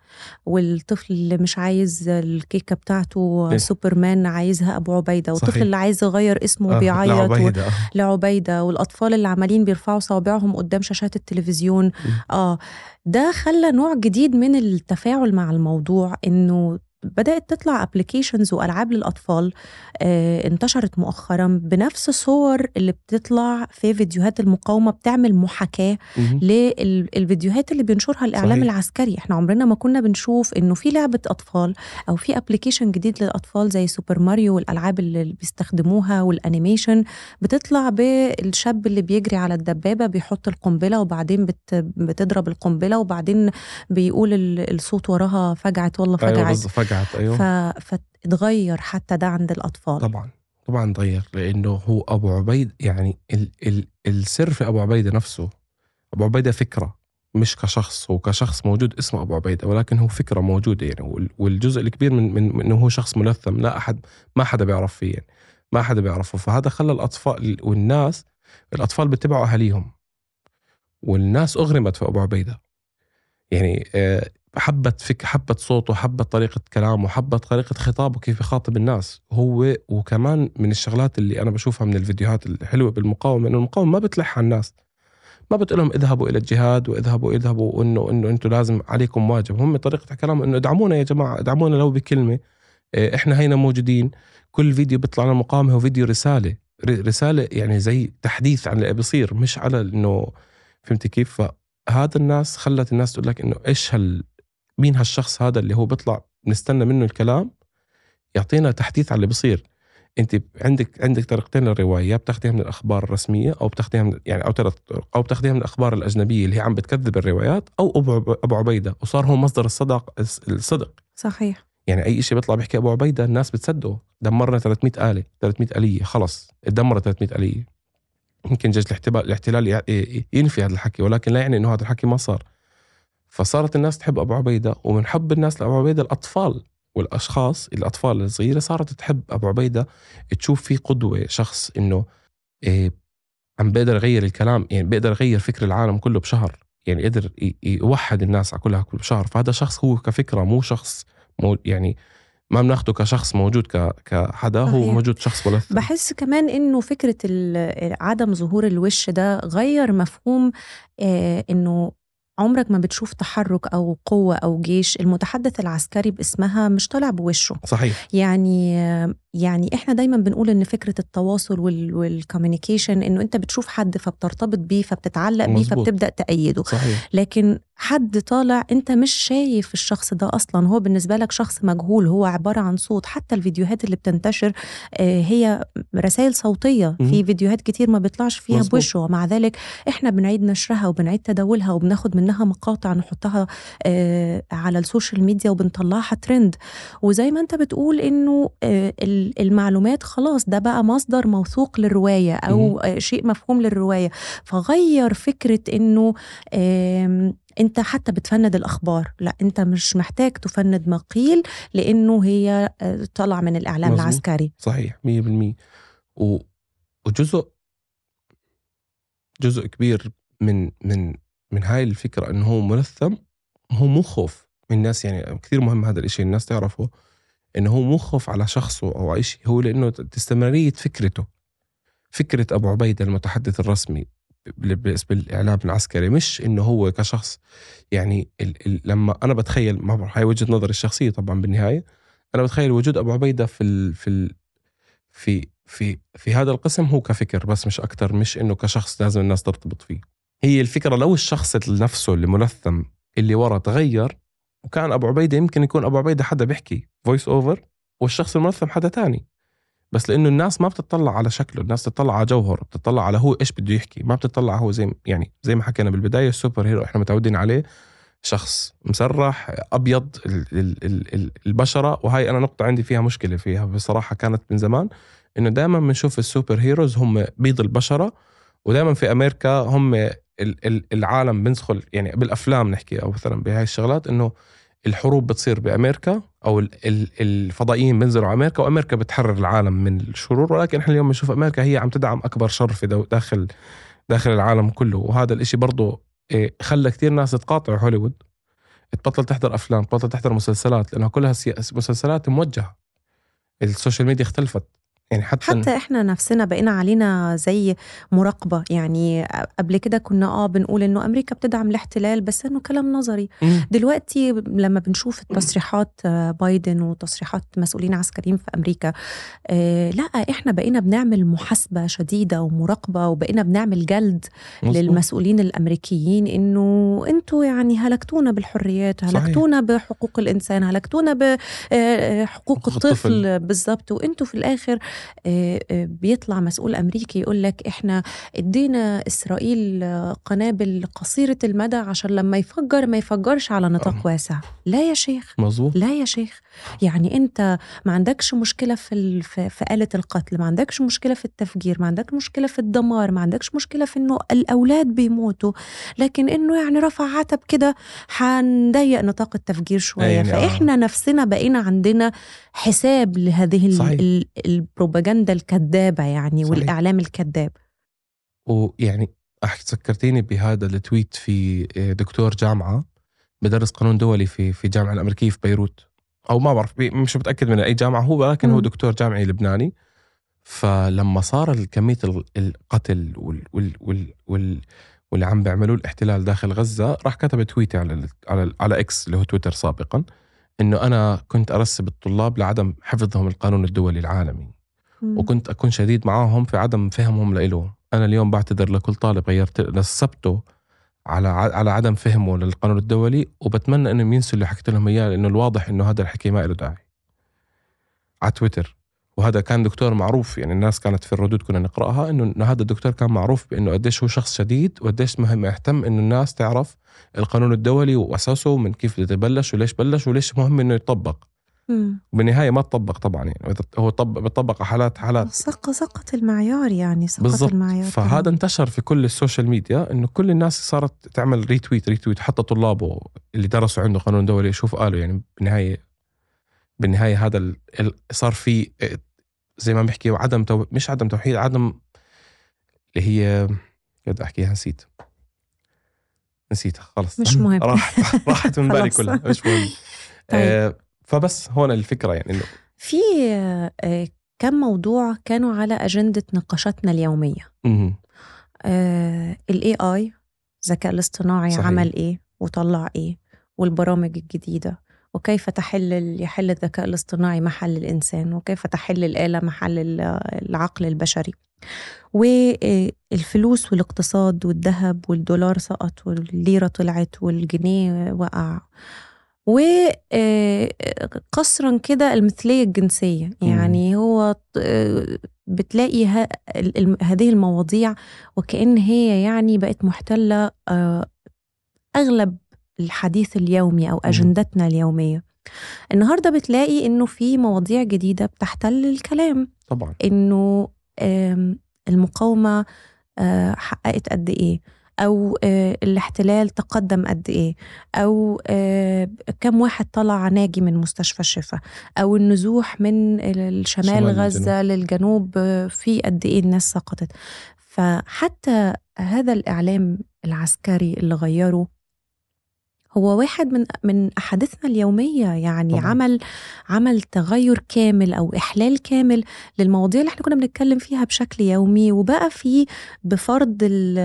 والطفل اللي مش عايز الكيكة بتاعته إيه. سوبرمان عايزها أبو عبيدة والطفل صحيح. اللي عايز يغير اسمه آه، وبيعيط و... لعبيدة. آه. لعبيدة والأطفال اللي عمالين بيرفعوا صوابعهم قدام شاشات التلفزيون آه ده خلى نوع جديد من التفاعل مع الموضوع إنه بدأت تطلع applications وألعاب للأطفال آه انتشرت مؤخرا بنفس الصور اللي بتطلع في فيديوهات المقاومة بتعمل محاكاة مهم. للفيديوهات اللي بينشرها الإعلام صحيح. العسكري إحنا عمرنا ما كنا بنشوف إنه في لعبة أطفال أو في application جديد للأطفال زي سوبر ماريو والألعاب اللي بيستخدموها وال animation بتطلع بالشاب اللي بيجري على الدبابة بيحط القنبلة وبعدين بت بتضرب القنبلة وبعدين بيقول ال- الصوت وراها فجعت والله أيوه فجعت بالضبط فقعت أيوه. ف... فتغير حتى ده عند الأطفال. طبعا طبعا تغير لأنه هو أبو عبيد يعني ال ال السر في أبو عبيدة نفسه أبو عبيدة فكرة مش كشخص هو كشخص موجود اسمه أبو عبيدة ولكن هو فكرة موجودة يعني وال- والجزء الكبير من من من إنه هو شخص ملثم لا أحد ما حدا بيعرف فيه يعني ما حدا بيعرفه. فهذا خلى الأطفال والناس الأطفال بيتبعوا أهاليهم. والناس أغرمت في أبو عبيدة. يعني آه، حبت فك حبت صوته حبت طريقة كلامه حبت طريقة خطابه كيف يخاطب الناس. هو وكمان من الشغلات اللي أنا بشوفها من الفيديوهات الحلوة بالمقاومة إنه المقاومة ما بتلح على الناس. ما بتقول لهم اذهبوا إلى الجهاد واذهبوا اذهبوا وإنه إنه أنتم لازم عليكم واجب. هم طريقة كلامهم إنه ادعمونا يا جماعة ادعمونا لو بكلمة آه، إحنا هينا موجودين. كل فيديو بيطلع لنا المقاومة هو فيديو رسالة رسالة يعني زي تحديث عن اللي بيصير مش على إنه فهمتي كيف؟ فهذا الناس خلت الناس تقول لك إنه إيش هال مين هالشخص هذا اللي هو بيطلع بنستنى منه الكلام؟ يعطينا تحديث على اللي بصير أنت عندك عندك طريقتين للرواية يا بتاخذيها من الأخبار الرسمية أو بتاخذيها من يعني أو ثلاث طرق أو بتاخذيها من الأخبار الأجنبية اللي هي عم بتكذب الروايات أو أبو عبيدة وصار هو مصدر الصدق الصدق. صحيح. يعني أي شيء بيطلع بيحكي أبو عبيدة الناس بتصدقه دمرنا 300 آلة 300 آلية خلص. دمرت 300 آلية. يمكن جيش الاحتلال ينفي هذا الحكي ولكن لا يعني إنه هذا الحكي ما صار. فصارت الناس تحب أبو عبيدة ومن حب الناس لأبو عبيدة الأطفال والأشخاص الأطفال الصغيرة صارت تحب أبو عبيدة. تشوف فيه قدوة شخص إنه إيه عم بيقدر يغير الكلام يعني بيقدر يغير فكر العالم كله بشهر يعني قدر يوحد الناس على كلها كل بشهر فهذا شخص هو كفكرة مو شخص مو يعني ما بناخده كشخص موجود ك كحدا هو صحيح. موجود شخص ملثم بحس كمان إنه فكرة عدم ظهور الوش ده غير مفهوم آه إنه عمرك ما بتشوف تحرك أو قوة أو جيش. المتحدث العسكري باسمها مش طالع بوشه. صحيح. يعني يعني إحنا دايما بنقول إن فكرة التواصل والكوميونيكيشن إنه أنت بتشوف حد فبترتبط بيه فبتتعلق بيه. فبتبدأ تأيده. صحيح. لكن حد طالع أنت مش شايف الشخص ده أصلا. هو بالنسبة لك شخص مجهول. هو عبارة عن صوت. حتى الفيديوهات اللي بتنتشر آه، هي رسائل صوتية. مم. في فيديوهات كتير ما بيطلعش فيها مظبوط. بوشه ومع ذلك إحنا بنعيد نشرها وبنعيد تداولها وبناخد منها مقاطع نحطها آه، على ال social media وبنطلعها ترند. وزي ما أنت بتقول إنه آه، المعلومات خلاص ده بقى مصدر موثوق للرواية أو شيء مفهوم للرواية. فغير فكرة إنه أنت حتى بتفند الأخبار لا أنت مش محتاج تفند ما قيل لأنه هي آه، طلع من الإعلام مظبوط. العسكري. صحيح 100% و... وجزء جزء كبير من من من هاي الفكرة إنه هو ملثم هو مو خوف من الناس يعني كثير مهم هذا الشيء الناس تعرفه. انه هو مو خوف على شخصه أو أي شيء هو لأنه استمراريه فكرته. فكرة أبو عبيدة المتحدث الرسمي بالنسبة للاعلام العسكري مش إنه هو كشخص يعني ال ال لما أنا بتخيل ما هاي وجهة نظري الشخصية طبعا بالنهاية. أنا بتخيل وجود أبو عبيدة في ال في ال في في في هذا القسم هو كفكر بس مش أكثر مش إنه كشخص لازم الناس ترتبط فيه. هي الفكرة لو الشخص نفسه اللي اللي ورا تغير وكان أبو عبيدة يمكن يكون أبو عبيدة حدا بيحكي voice over والشخص الملثم حدا تاني. بس لأنه الناس ما بتطلع على شكله الناس بتطلع على جوهره بتطلع على هو إيش بده يحكي ما بتطلع هو زي يعني زي ما حكينا بالبداية ال super hero إحنا متعودين عليه شخص مسرح أبيض ال- ال- ال- ال- البشرة وهاي أنا نقطة عندي فيها مشكلة فيها بصراحة كانت من زمان إنه دائما بنشوف السوبر هيروز هم بيض البشرة ودائما في أمريكا هم العالم بندخل يعني بالأفلام نحكي أو مثلا بهاي الشغلات إنه الحروب بتصير بأمريكا أو ال- ال- الفضائيين بينزلوا على أمريكا وأمريكا بتحرر العالم من الشرور. ولكن إحنا اليوم بنشوف أمريكا هي عم تدعم أكبر شر في داخل داخل العالم كله. وهذا الإشي برضه إيه، خلى كثير ناس تقاطع هوليوود. تبطل تحضر أفلام تبطل تحضر مسلسلات لانها كلها مسلسلات موجهة. ال social media اختلفت. يعني حتى, حتى إحنا نفسنا بقينا علينا زي مراقبة يعني قبل كده كنا آه بنقول إنه أمريكا بتدعم الاحتلال بس إنه كلام نظري مم. دلوقتي لما بنشوف تصريحات آه، بايدن وتصريحات مسؤولين عسكريين في أمريكا آه، لا إحنا بقينا بنعمل محاسبة شديدة ومراقبة وبقينا بنعمل جلد. للمسؤولين الأمريكيين إنه أنتوا يعني هلكتونا بالحريات صحيح. هلكتونا بحقوق الإنسان هلكتونا بحقوق حقوق الطفل, الطفل. بالظبط وأنتوا في الآخر آه، آه، بيطلع مسؤول أمريكي يقول لك إحنا ادينا إسرائيل آه، قنابل قصيرة المدى عشان لما يفجر ما يفجرش على نطاق آه. واسع لا يا شيخ مظبوط لا يا شيخ يعني أنت ما عندكش مشكلة في ال- في آلة القتل ما عندكش مشكلة في التفجير ما عندكش مشكلة في الدمار ما عندكش مشكلة في إنه الأولاد بيموتوا لكن إنه يعني رفع عتب كده هنضيق نطاق التفجير شوية يعني آه. فإحنا نفسنا بقينا عندنا حساب لهذه ال- صحيح. ال- البروباغندا الكذابة يعني صحيح. والإعلام الكذاب ويعني أحكي تذكرتيني بهذا التويت في آه، دكتور جامعة بدرس قانون دولي في في الجامعة الأمريكية في بيروت أو ما بعرف مش متأكد من أي جامعة هو ولكن هو. دكتور جامعي لبناني فلما صار كمية ال- القتل وال وال وال وال واللي عم بيعملوه الاحتلال داخل غزة راح كتب تويتي على على على إكس اللي هو تويتر سابقا إنه أنا كنت أرسب الطلاب لعدم حفظهم القانون الدولي العالمي. وكنت أكون شديد معاهم في عدم فهمهم لإله أنا اليوم بعتذر لكل طالب غيرت نسبته على على عدم فهمه للقانون الدولي وبتمنى إنهم ينسوا اللي حكيت لهم إياه لأنه الواضح إنه هذا الحكي ما له داعي. على تويتر. وهذا كان دكتور معروف يعني الناس كانت في الردود كنا نقرأها إنه هذا الدكتور كان معروف بإنه قديش هو شخص شديد وقديش مهم يهتم إنه الناس تعرف القانون الدولي وأساسه من كيف بده يبلش وليش بلش وليش مهم إنه يطبق. وبالنهاية ما تطبق طبعا يعني. هو طبق بيطبق على حالات حالات. سقط سقط المعيار يعني سقط بالضبط. المعيار. فهذا تمام. انتشر في كل ال social media إنه كل الناس صارت تعمل retweet retweet حتى طلابه اللي درسوا عنده قانون دولي شوف قالوا يعني بالنهايه بالنهاية هذا ال- ال- صار في زي ما بحكي عدم تو... مش عدم توحيد عدم اللي هي بدي احكيها نسيت. نسيتها خلص. مش مهم. راحت راحت من بالي. <laughs> كلها مش مهم. طيب. آه فبس هون الفكرة يعني إنه في آه، كم موضوع كانوا على أجندة نقاشاتنا اليومية مهم. الاي اي الذكاء الاصطناعي صحيح. عمل إيه وطلع إيه والبرامج الجديدة وكيف تحل يحل الذكاء الاصطناعي محل الإنسان وكيف تحل الآلة محل ال- العقل البشري والفلوس والاقتصاد والذهب والدولار سقط والليرة طلعت والجنيه وقع وقصرا كده المثلية الجنسية. يعني هو آه، بتلاقي هذه المواضيع وكأن هي يعني بقت محتلة آه، أغلب الحديث اليومي أو أجندتنا اليومية. النهاردة بتلاقي إنه في مواضيع جديدة بتحتل الكلام. طبعا. إنه المقاومة آه، حققت قد إيه. أو آه، الاحتلال تقدم قد إيه أو آه، كم واحد طلع ناجي من مستشفى الشفا أو النزوح من الشمال شمال غزة للجنوب آه، في قد إيه الناس سقطت. فحتى هذا الإعلام العسكري اللي غيره هو واحد من من أحاديثنا اليومية يعني طبعاً. عمل عمل تغير كامل أو إحلال كامل للمواضيع اللي إحنا كنا بنتكلم فيها بشكل يومي وبقى في بفرض ال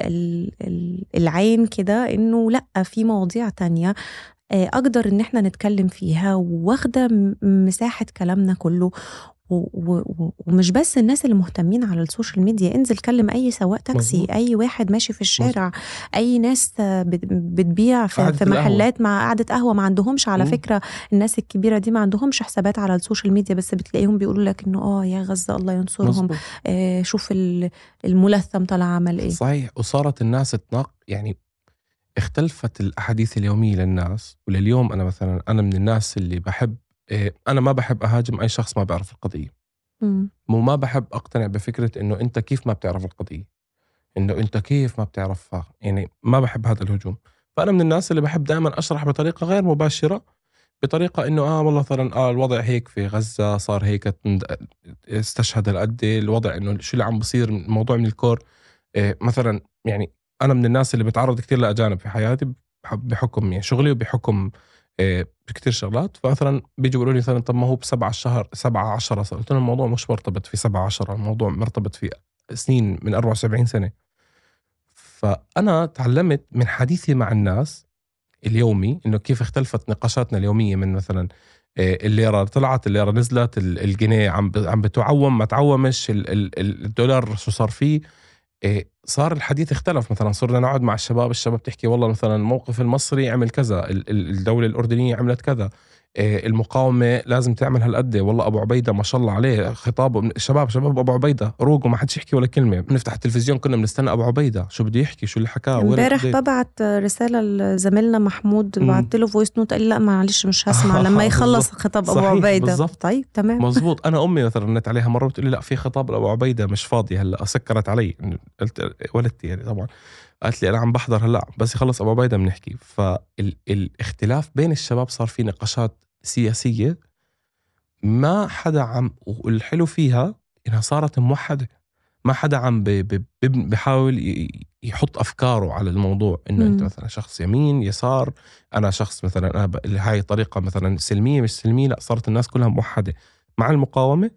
ال ال العين كده إنه لأ في مواضيع تانية آه، أقدر إن إحنا نتكلم فيها واخدة مساحة كلامنا كله ومش بس الناس اللي مهتمين على ال social media انزل كلم أي سواق تاكسي مظبوط. أي واحد ماشي في الشارع أي ناس بت- بتبيع في, في القهوة. محلات مع قعدة قهوة ما عندهمش على مم. فكرة الناس الكبيرة دي ما عندهمش حسابات على ال social media بس بتلاقيهم بيقولوا لك إنه آه يا غزة الله ينصرهم آه شوف ال- الملثم طلع عمل إيه صحيح وصارت الناس تناق يعني اختلفت الأحاديث اليومية للناس ولليوم أنا مثلا أنا من الناس اللي بحب أنا ما بحب أهاجم أي شخص ما بيعرف القضية. مم. مو ما بحب أقتنع بفكرة إنه أنت كيف ما بتعرف القضية؟ إنه أنت كيف ما بتعرفها يعني ما بحب هذا الهجوم. فأنا من الناس اللي بحب دائما أشرح بطريقة غير مباشرة بطريقة إنه آه والله مثلا آه الوضع هيك في غزة صار هيك استشهد هالقد الوضع إنه شو اللي عم بصير الموضوع من الكور. إيه مثلا يعني أنا من الناس اللي بتعرض كثير لأجانب في حياتي بحكم يعني شغلي وبحكم إيه بكثير شغلات. فمثلا بيجوا بيقولوا لي مثلا طب ما هو بسبعة الشهر سبعة عشرة قلت لهم الموضوع مش مرتبط في سبعة عشرة الموضوع مرتبط في سنين من 74 سنة. فأنا تعلمت من حديثي مع الناس اليومي إنه كيف اختلفت نقاشاتنا اليومية من مثلا آه، الليرة طلعت الليرة نزلت الجنيه عم عم بتعوم ما تعومش الدولار شو صار فيه. إيه، صار الحديث اختلف. مثلا صرنا نقعد مع الشباب الشباب تحكي والله مثلا الموقف المصري عمل كذا الدولة الأردنية عملت كذا. إيه، المقاومة لازم تعمل هالقد. والله أبو عبيدة ما شاء الله عليه خطابه شباب شباب أبو عبيدة روقوا ما حدش يحكي ولا كلمة. بنفتح التلفزيون كنا بنستنى أبو عبيدة شو بده يحكي؟ شو اللي حكاه؟ امبارح ببعت رسالة لزميلنا محمود بعت له voice note قال لي لا معلش مش هسمع. <laughs> لما يخلص خطاب أبو عبيدة. بالزبط. طيب تمام. مزبوط أنا أمي <laughs> مثلا رنت عليها مرة بتقول لي لا في خطاب لأبو عبيدة مش فاضي هلأ سكرت علي. قلت ولدتي يعني طبعا. قالت لي أنا عم بحضر هلأ بس يخلص أبو عبيدة بنحكي. فالاختلاف بين الشباب صار في نقاشات سياسية ما حدا عم والحلو فيها إنها صارت موحدة. ما حدا عم بحاول يحط أفكاره على الموضوع. إنه أنت مثلا شخص يمين يسار أنا شخص مثلا أنا هاي طريقة مثلا سلمية مش سلمية لأ صارت الناس كلها موحدة مع المقاومة.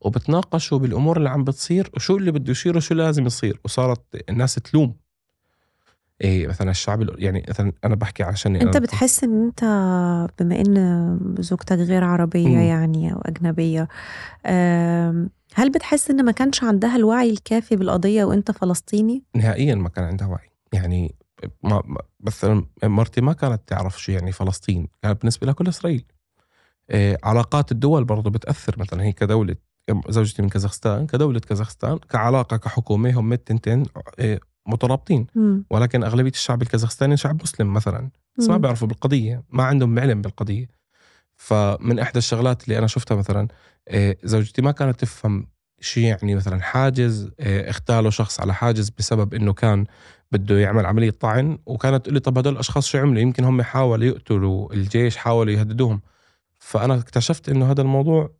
وبتناقشوا بالأمور اللي عم بتصير وشو اللي بده يصير وشو لازم يصير. وصارت الناس تلوم. إيه مثلا الشعب يعني مثلا أنا بحكي عشان أنت أنا بتحس إن أنت بما إن زوجتك غير عربية م. يعني أو أجنبية هل بتحس إن ما كانش عندها الوعي الكافي بالقضية وأنت فلسطيني؟ نهائيا ما كان عندها وعي يعني ما مثلا مرتي ما كانت تعرف شو يعني فلسطين كانت بالنسبة لها كل إسرائيل إيه علاقات الدول برضه بتأثر مثلا هي كدولة زوجتي من كازاخستان كدولة كازاخستان كعلاقة كحكومة هم التنتين إيه مترابطين ولكن أغلبية الشعب الكازاخستاني شعب مسلم مثلا. بس ما بيعرفوا بالقضية ما عندهم علم بالقضية. فمن إحدى الشغلات اللي أنا شفتها مثلا آه، زوجتي ما كانت تفهم شيء يعني مثلا حاجز آه، اغتالوا شخص على حاجز بسبب إنه كان بده يعمل عملية طعن وكانت تقول لي طب هدول الأشخاص شو عملوا؟ يمكن هم حاولوا يقتلوا الجيش حاولوا يهددوهم. فأنا اكتشفت إنه هذا الموضوع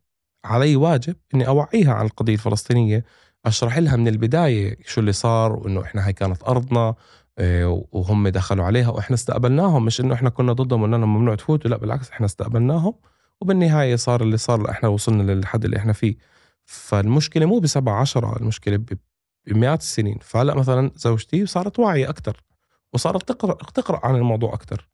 علي واجب إني أوعيها عن القضية الفلسطينية. أشرح لها من البداية شو اللي صار وإنه إحنا هاي كانت أرضنا آه، وهم دخلوا عليها وإحنا استقبلناهم. مش إنه إحنا كنا ضدهم وإننا ممنوع تفوتوا لا بالعكس إحنا استقبلناهم وبالنهاية صار اللي صار إحنا وصلنا للحد اللي إحنا فيه. فالمشكلة مو بسبعة عشرة المشكلة بمئات السنين. فهلأ مثلا زوجتي صارت واعية أكثر وصارت تقرأ تقرأ عن الموضوع أكثر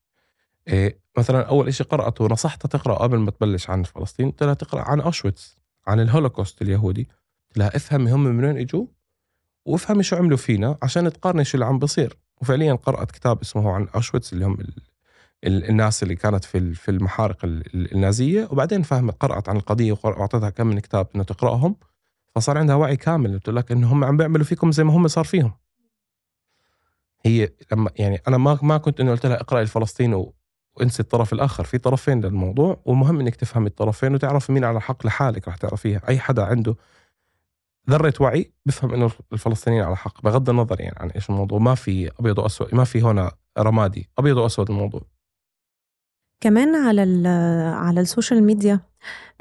إيه مثلا أول شيء قرات ونصحتها تقرأ قبل ما تبلش عن فلسطين قلت لها تقرأ عن أوشويتس عن الهولوكوست اليهودي. لا افهمي هم من وين اجوا وافهمي شو عملوا فينا عشان تقارني شو اللي عم بصير. وفعليا قرأت كتاب اسمه عن أوشويتس اللي هم الناس اللي كانت في في المحارق النازية. وبعدين فهمت قرأت عن القضية واعطيتها كم من كتاب إنه تقرأهم. فصار عندها وعي كامل قلت لك إنه هم عم بيعملوا فيكم زي ما هم صار فيهم. هي لما يعني أنا ما ما كنت إنه قلت لها اقرأي الفلسطيني وانسي الطرف الآخر. في طرفين للموضوع والمهم إنك تفهم الطرفين وتعرف مين على حق لحالك رح تعرفيها. أي حدا عنده ذره وعي بفهم إنه الفلسطينيين على حق. بغض النظر يعني عن إيش الموضوع. ما في أبيض وأسود ما في هنا رمادي. أبيض وأسود الموضوع. كمان على على السوشيال ميديا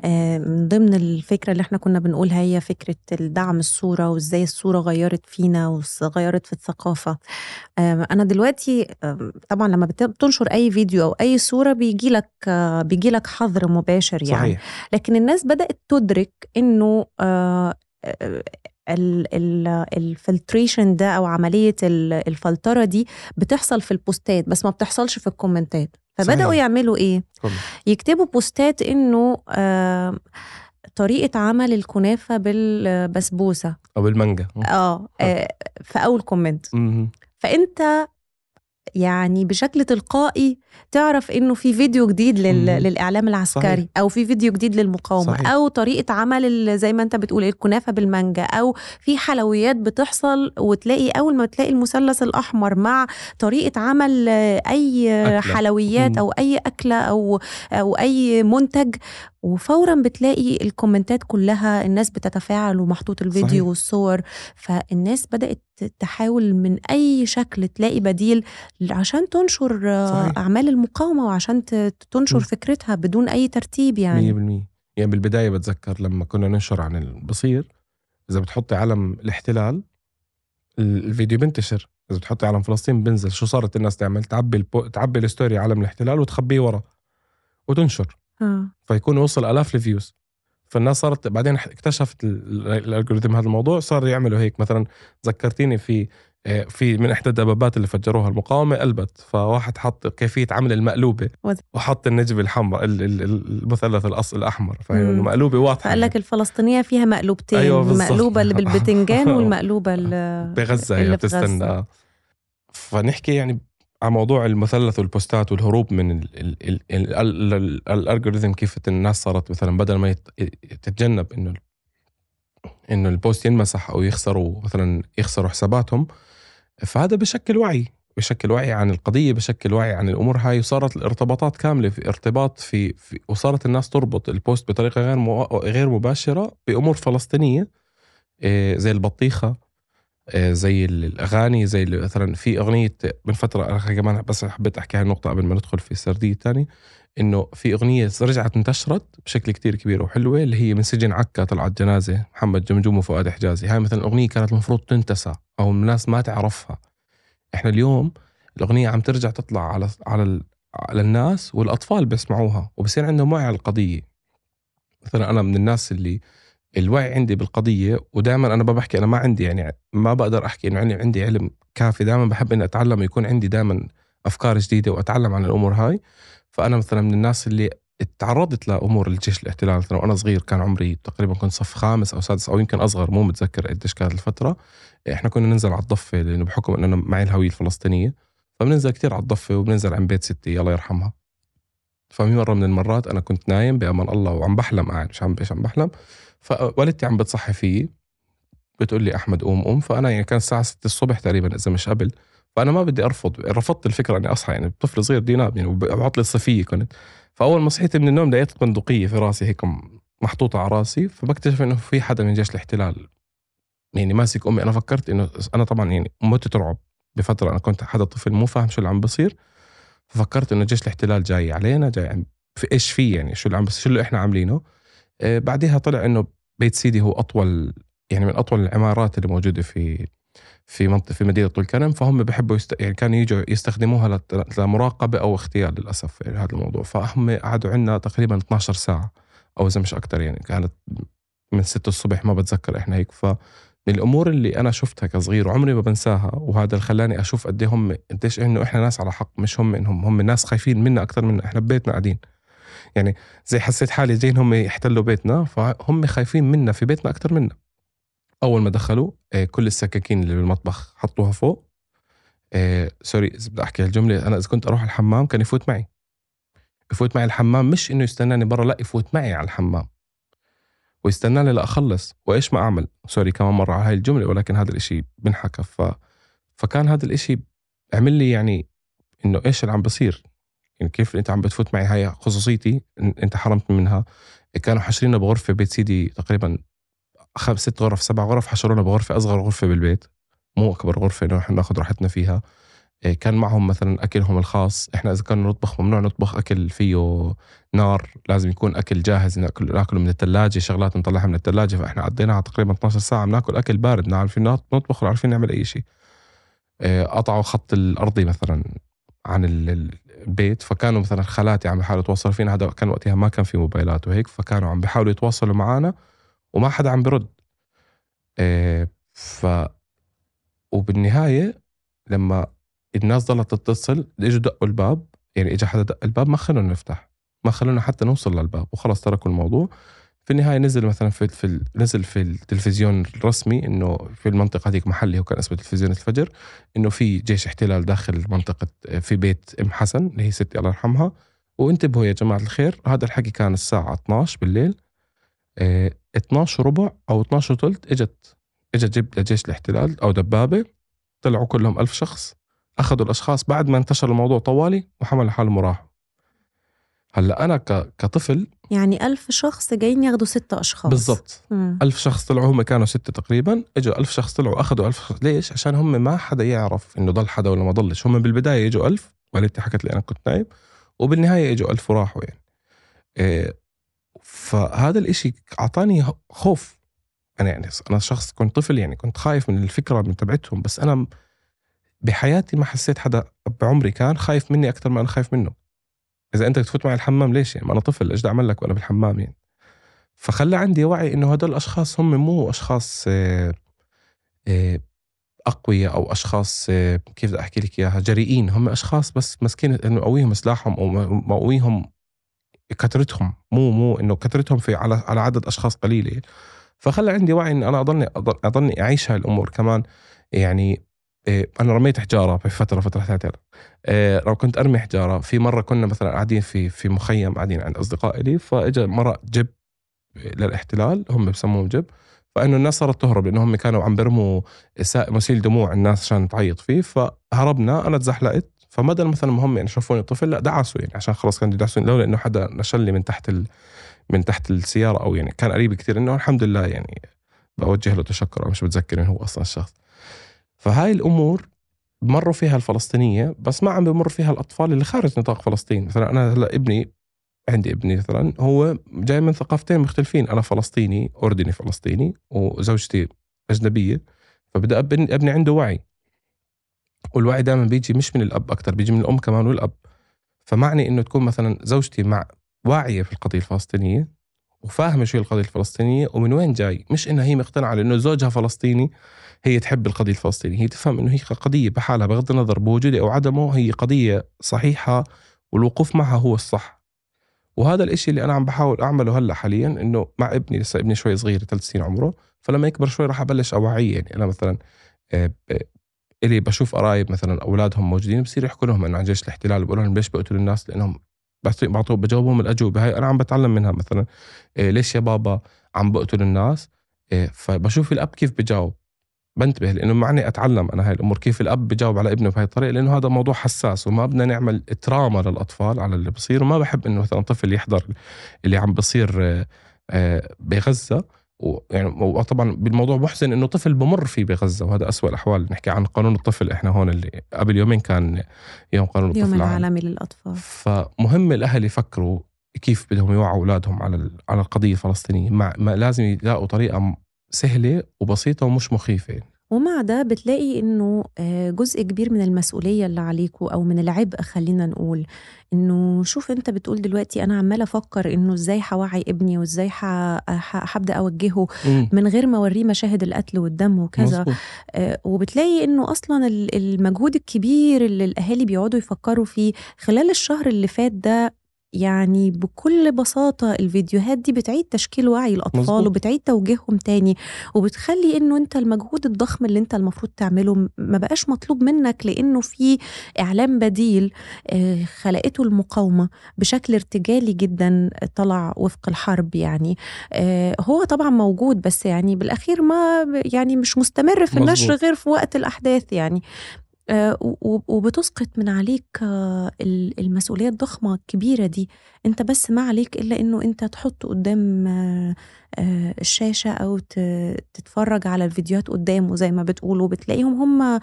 آه، من ضمن الفكرة اللي إحنا كنا بنقولها هي فكرة الدعم الصورة وإزاي الصورة غيرت فينا وغيرت في الثقافة. أنا دلوقتي طبعا لما بتنشر أي فيديو أو أي صورة بيجي لك بيجي لك حظر مباشر يعني. صحيح. لكن الناس بدأت تدرك إنه آه، ال filtration ده أو عملية الفلترة دي بتحصل في ال posts ات بس ما بتحصلش في ال comments ات. فبدأوا صحيح. يعملوا إيه؟ كله. يكتبوا posts ات إنه آه طريقة عمل الكنافة بالبسبوسة. أو بالمانجا. آه, آه في أول comment. فأنت يعني بشكل تلقائي تعرف إنه في فيديو جديد لل... للإعلام العسكري صحيح. أو في فيديو جديد للمقاومة صحيح. أو طريقة عمل زي ما أنت بتقول الكنافة بالمانجا أو في حلويات بتحصل وتلاقي أول ما تلاقي المثلث الأحمر مع طريقة عمل أي أكلة. حلويات مم. أو أي أكلة أو أو أي منتج وفورا بتلاقي الكومنتات كلها الناس بتتفاعل ومحطوط الفيديو صحيح. والصور فالناس بدأت تحاول من أي شكل تلاقي بديل عشان تنشر آه، صحيح. أعمال المقاومة وعشان تنشر م. فكرتها بدون أي ترتيب 100% يعني يعني بالبداية بتذكر لما كنا ننشر عن البصير إذا بتحطي علم الاحتلال ال- الفيديو بنتشر. إذا بتحطي علم فلسطين بنزل. شو صارت الناس تعمل؟ تعبي البو... تعبي ال story علم الاحتلال وتخبيه ورا. وتنشر. آه. فيكون وصل آلاف ال views. فالناس صارت بعدين اكتشفت ال- ال- ال algorithm هذا الموضوع صار يعملوا هيك مثلا ذكرتيني في آه، في من إحدى الدبابات اللي فجروها المقاومة قلبت فواحد حط كيفية عمل المقلوبة وحط النجمة الحمراء ال- ال- ال- المثلث الاصل الأحمر فهي مم. إنه مقلوبه واضحة فقال لك الفلسطينية فيها مقلوبتين أيوة. المقلوبه اللي <laughs> بالبتنجان والمقلوبة اللي بغزة اللي بتستنى. فنحكي يعني على موضوع المثلث وال posts ات والهروب من ال- ال- ال- ال- ال- ال- ال algorithm كيف الناس صارت مثلا بدل ما تتجنب إنه إنه ال post ينمسح أو يخسروا مثلا يخسروا حساباتهم فهذا بشكل وعي بشكل وعي عن القضية بشكل وعي عن الأمور هاي وصارت الارتباطات كاملة في ارتباط في, في وصارت الناس تربط ال post بطريقة غير غير مباشرة بأمور فلسطينية إيه، زي البطيخة زي الأغاني زي مثلا في أغنية من فترة كمان بس حبيت احكي هاي النقطه قبل ما ندخل في السرديه الثانية إنه في أغنية رجعت انتشرت بشكل كتير كبير وحلوة اللي هي من سجن عكا طلعت جنازة محمد جمجوم وفؤاد حجازي. هاي مثلا أغنية كانت المفروض تنتسى أو الناس ما تعرفها. إحنا اليوم الأغنية عم ترجع تطلع على على على الناس والأطفال بيسمعوها وبصير عندهم وعي على القضية. مثلا أنا من الناس اللي الوعي عندي بالقضية ودائما أنا ما بحكي أنا ما عندي يعني ما بقدر أحكي إنه عندي عندي علم كافي. دائما بحب إني أتعلم ويكون عندي دائما أفكار جديدة وأتعلم عن الأمور هاي. فأنا مثلا من الناس اللي تعرضت لأمور الجيش الاحتلال مثلا وأنا صغير كان عمري تقريبا كنت صف خامس أو سادس أو يمكن أصغر مو متذكر قديش كانت الفترة. إحنا كنا ننزل على الضفة لأنه بحكم إنه أنا معي الهوية الفلسطينية فبننزل كتير على الضفة وبننزل عند بيت ستي الله يرحمها. ففي مرة من المرات أنا كنت نايم بأمان الله وعم بحلم قاعد مش عم مش عم بحلم. فوالدتي عم بتصحي فيي بتقول لي أحمد قوم قوم. فأنا يعني كان الساعة 6 الصبح تقريبا إذا مش قبل. فأنا ما بدي أرفض رفضت الفكرة إني أصحى يعني طفل صغير بدي انام يعني وبعطلة الصيفيه كنت. فأول ما صحيت من النوم لقيت بندقية في راسي هيك محطوطة على راسي. فبكتشف إنه في حدا من جيش الاحتلال يعني ماسك أمي. أنا فكرت إنه أنا طبعا يعني مت رعب بفترة أنا كنت حدا طفل مو فاهم شو اللي عم بصير. ففكرت إنه جيش الاحتلال جاي علينا جاي في إيش في يعني شو اللي عم بس شو اللي إحنا عاملينه. بعدها طلع إنه بيت سيدي هو أطول يعني من أطول العمارات اللي موجودة في في منطقة في مدينة طول كرم فهم بحبوا يست... يعني كانوا يجوا يستخدموها لمراقبة أو اغتيال للأسف يعني هذا الموضوع. فهم قعدوا عندنا تقريبا 12 ساعة أو إذا مش أكثر يعني كانت من 6 الصبح ما بتذكر إحنا هيك. ف من الأمور اللي أنا شفتها كصغير وعمري ما بنساها وهذا اللي خلاني أشوف قد إيه هم قديش إنه إحنا ناس على حق مش هم إنهم هم ناس خايفين منا أكثر منا إحنا ببيتنا قاعدين. يعني زي حسيت حالي جايين هم يحتلوا بيتنا فهم خايفين منا في بيتنا أكثر منا. أول ما دخلوا آه، كل السكاكين اللي بالمطبخ حطوها فوق آه، سوري إذا بدي أحكي هالجملة أنا إذا كنت أروح الحمام كان يفوت معي. يفوت معي الحمام مش إنه يستناني برا لا يفوت معي على الحمام. ويستناني لأخلص وإيش ما أعمل؟ sorry كمان مرة على هاي الجملة ولكن هذا الإشي بنحكى ف فكان هذا الإشي عمل لي يعني إنه إيش اللي عم بصير. يعني كيف انت عم بتفوت معي هاي خصوصيتي انت حرمتني منها. كانوا حاشريننا بغرفة بيت سيدي تقريبا خمس ست غرف سبع غرف حشرونا بغرفة أصغر غرفة بالبيت. مو أكبر غرفة إنه نحن ناخذ راحتنا فيها. إيه، كان معهم مثلا أكلهم الخاص. إحنا إذا كنا نطبخ ممنوع نطبخ أكل فيه نار. لازم يكون أكل جاهز ناكل ناكله من الثلاجه شغلات نطلعها من الثلاجه فإحنا قضيناها تقريبا 12 ساعة بناكل أكل بارد. لا عارفين نطبخ ولا عارفين نعمل أي شيء. إيه، قطعوا خط الأرضي مثلا عن البيت فكانوا مثلا خالاتي عم بيحاولوا يتواصلوا فينا. هذا كان وقتها ما كان في موبايلات وهيك فكانوا عم بيحاولوا يتواصلوا معنا وما حدا عم برد إيه، ف وبالنهاية لما الناس ضلت تتصل إجوا دقوا الباب يعني اجى حدا دق الباب ما خلونا نفتح ما خلونا حتى نوصل للباب وخلص تركوا الموضوع. في النهاية نزل مثلا في, في نزل في التلفزيون الرسمي إنه في المنطقة هذيك محلي هو كان اسمه تلفزيون الفجر إنه في جيش احتلال داخل منطقة في بيت أم حسن اللي هي ستي الله يرحمها. وانتبهوا يا جماعة الخير هذا الحكي كان الساعة 12 بالليل آه 12 ربع أو 12 ثلث إجت إجت جيب جيش الاحتلال أو دبابة طلعوا كلهم ألف شخص أخذوا الأشخاص. بعد ما انتشر الموضوع طوالي وحملوا حالهم وراحوا هلأ أنا ك... كطفل يعني ألف شخص جايين ياخدوا ستة أشخاص. بالضبط. ألف شخص طلعوا هم كانوا ستة تقريبا. إجوا ألف شخص طلعوا أخذوا ألف شخص. ليش؟ عشان هم ما حدا يعرف إنه ضل حدا ولا ما ضلش. هم بالبداية إجوا ألف والدتي حكت لي أنا كنت نايم وبالنهاية إجوا ألف وراحوا يعني. إيه فهذا الإشي أعطاني خوف. أنا يعني أنا شخص كنت طفل يعني كنت خايف من الفكرة من تبعتهم بس أنا بحياتي ما حسيت حدا بعمري كان خايف مني أكثر ما أنا خايف منه. إذا أنت تفوت معي الحمام ليش يعني؟ ما أنا طفل إيش بدي أعمل لك وأنا بالحمام يعني؟ فخلى عندي وعي إنه هدول الاشخاص هم مو أشخاص آه، آه، أقوياء أو أشخاص آه، كيف بدي أحكي لك إياها؟ جريئين هم أشخاص بس مسكين إنه مقويهم سلاحهم أو مقويهم كثرتهم مو مو إنه كثرتهم في على على عدد أشخاص قليلة فخلى عندي وعي إني أنا أضلني أضلني أعيش هاي الأمور كمان يعني أنا رميت حجارة في فترة فترة ثلاثة. لو كنت أرمي حجارة في مرة كنا مثلا قاعدين في في مخيم قاعدين عند أصدقائي لي فاجى مرة جب للاحتلال هم بسموهم جب فإنه الناس صارت تهرب لأنه هم كانوا عم برموا مسيل دموع الناس عشان تعيط فيه فهربنا أنا تزحلقت فمدى مثلا ما هم يعني شافوني طفل لا دعسوا يعني عشان خلص كانوا يدعسوني لولا إنه حدا نشلني من تحت ال... من تحت السيارة أو يعني كان قريب كثير إنه الحمد لله يعني بوجه له تشكر مش بتذكر انه هو أصلا الشخص. فهاي الأمور مروا فيها الفلسطينية بس ما عم بمر فيها الأطفال اللي خارج نطاق فلسطين. مثلا أنا هلأ ابني عندي ابني مثلا هو جاي من ثقافتين مختلفين. أنا فلسطيني أردني فلسطيني وزوجتي أجنبية فبدأ ابني, عنده وعي. والوعي دائما بيجي مش من الأب أكثر بيجي من الأم كمان والأب. فمعني إنه تكون مثلا زوجتي مع واعية في القضية الفلسطينية وفاهمه شو القضية الفلسطينية ومن وين جاي. مش إنها هي مقتنعة لأنه زوجها فلسطيني هي تحب القضية الفلسطينية. هي تفهم إنه هي قضية بحالها بغض النظر بوجودها أو عدمه هي قضية صحيحة والوقوف معها هو الصح. وهذا الإشي اللي أنا عم بحاول أعمله هلأ حاليا إنه مع ابني لسه ابني شوي صغير ثلاث سنين عمره فلما يكبر شوي راح أبلش أوعية. يعني أنا مثلا آه، إلي بشوف قرايب مثلا أولادهم موجودين بصير يحكوا لهم إنه عن جيش الاحتلال بقول لهم ليش بقتلوا الناس؟ بعطوا بجاوبهم الأجوبة. هاي أنا عم بتعلم منها مثلا آه، ليش يا بابا عم بقتل الناس؟ آه، فبشوف الأب كيف بجاوب. بنتبه لإنه معني أتعلم أنا هاي الأمور كيف الأب بجاوب على ابنه بهاي الطريقة؟ لإنه هذا موضوع حساس وما بدنا نعمل تراما للأطفال على اللي بصير وما بحب إنه مثلا طفل يحضر اللي عم بصير آه، آه، بغزة. ويعني وطبعا بالموضوع محزن إنه طفل بمر فيه بغزة وهذا أسوأ الأحوال. نحكي عن قانون الطفل إحنا هون اللي قبل يومين كان يوم قانون الطفل يوم العالمي للأطفال. فمهم الأهل يفكروا كيف بدهم يوعوا أولادهم على على القضية الفلسطينية. مع ما لازم يلاقوا طريقة سهلة وبسيطة ومش مخيفة. ومع ده بتلاقي إنه آه، جزء كبير من المسؤولية اللي عليكوا أو من العبء خلينا نقول. إنه شوف أنت بتقول دلوقتي أنا عمالة أفكر إنه إزاي هوعي ابني وإزاي هبدأ أوجهه من غير ما أوريه مشاهد القتل والدم وكذا. آه وبتلاقي إنه أصلا المجهود الكبير اللي الأهالي بيقعدوا يفكروا فيه خلال الشهر اللي فات ده يعني بكل بساطة الفيديوهات دي بتعيد تشكيل وعي الأطفال مزبوط. وبتعيد توجيههم تاني وبتخلي إنه أنت المجهود الضخم اللي أنت المفروض تعمله ما بقاش مطلوب منك لأنه في إعلام بديل آه، خلقته المقاومة بشكل ارتجالي جدا طلع وفق الحرب يعني. آه، هو طبعا موجود بس يعني بالأخير ما يعني مش مستمر في النشر غير في وقت الأحداث يعني. وبتسقط من عليك آه، المسؤولية الضخمة الكبيرة دي. انت بس ما عليك إلا إنه انت تحط قدام آه، الشاشة أو تتفرج على الفيديوهات قدامه زي ما بتقولوا. بتلاقيهم هم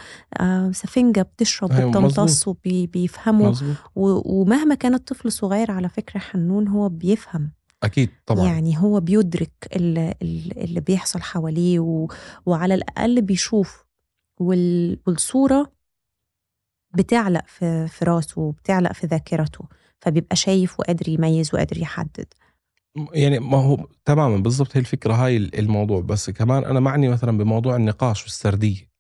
سفنجة بتشرب أيوة، وبتمتص وبيفهموا. ومهما كان الطفل صغير على فكرة حنون هو بيفهم. أكيد طبعا. يعني هو بيدرك اللي, اللي بيحصل حواليه وعلى الأقل بيشوف. والصورة بتعلق في في راسه وبتعلق في ذاكرته فبيبقى شايف وقادر يميز وقادر يحدد. يعني ما هو تماما بالضبط هي الفكرة هاي الموضوع. بس كمان أنا معني مثلا بموضوع النقاش والسردية.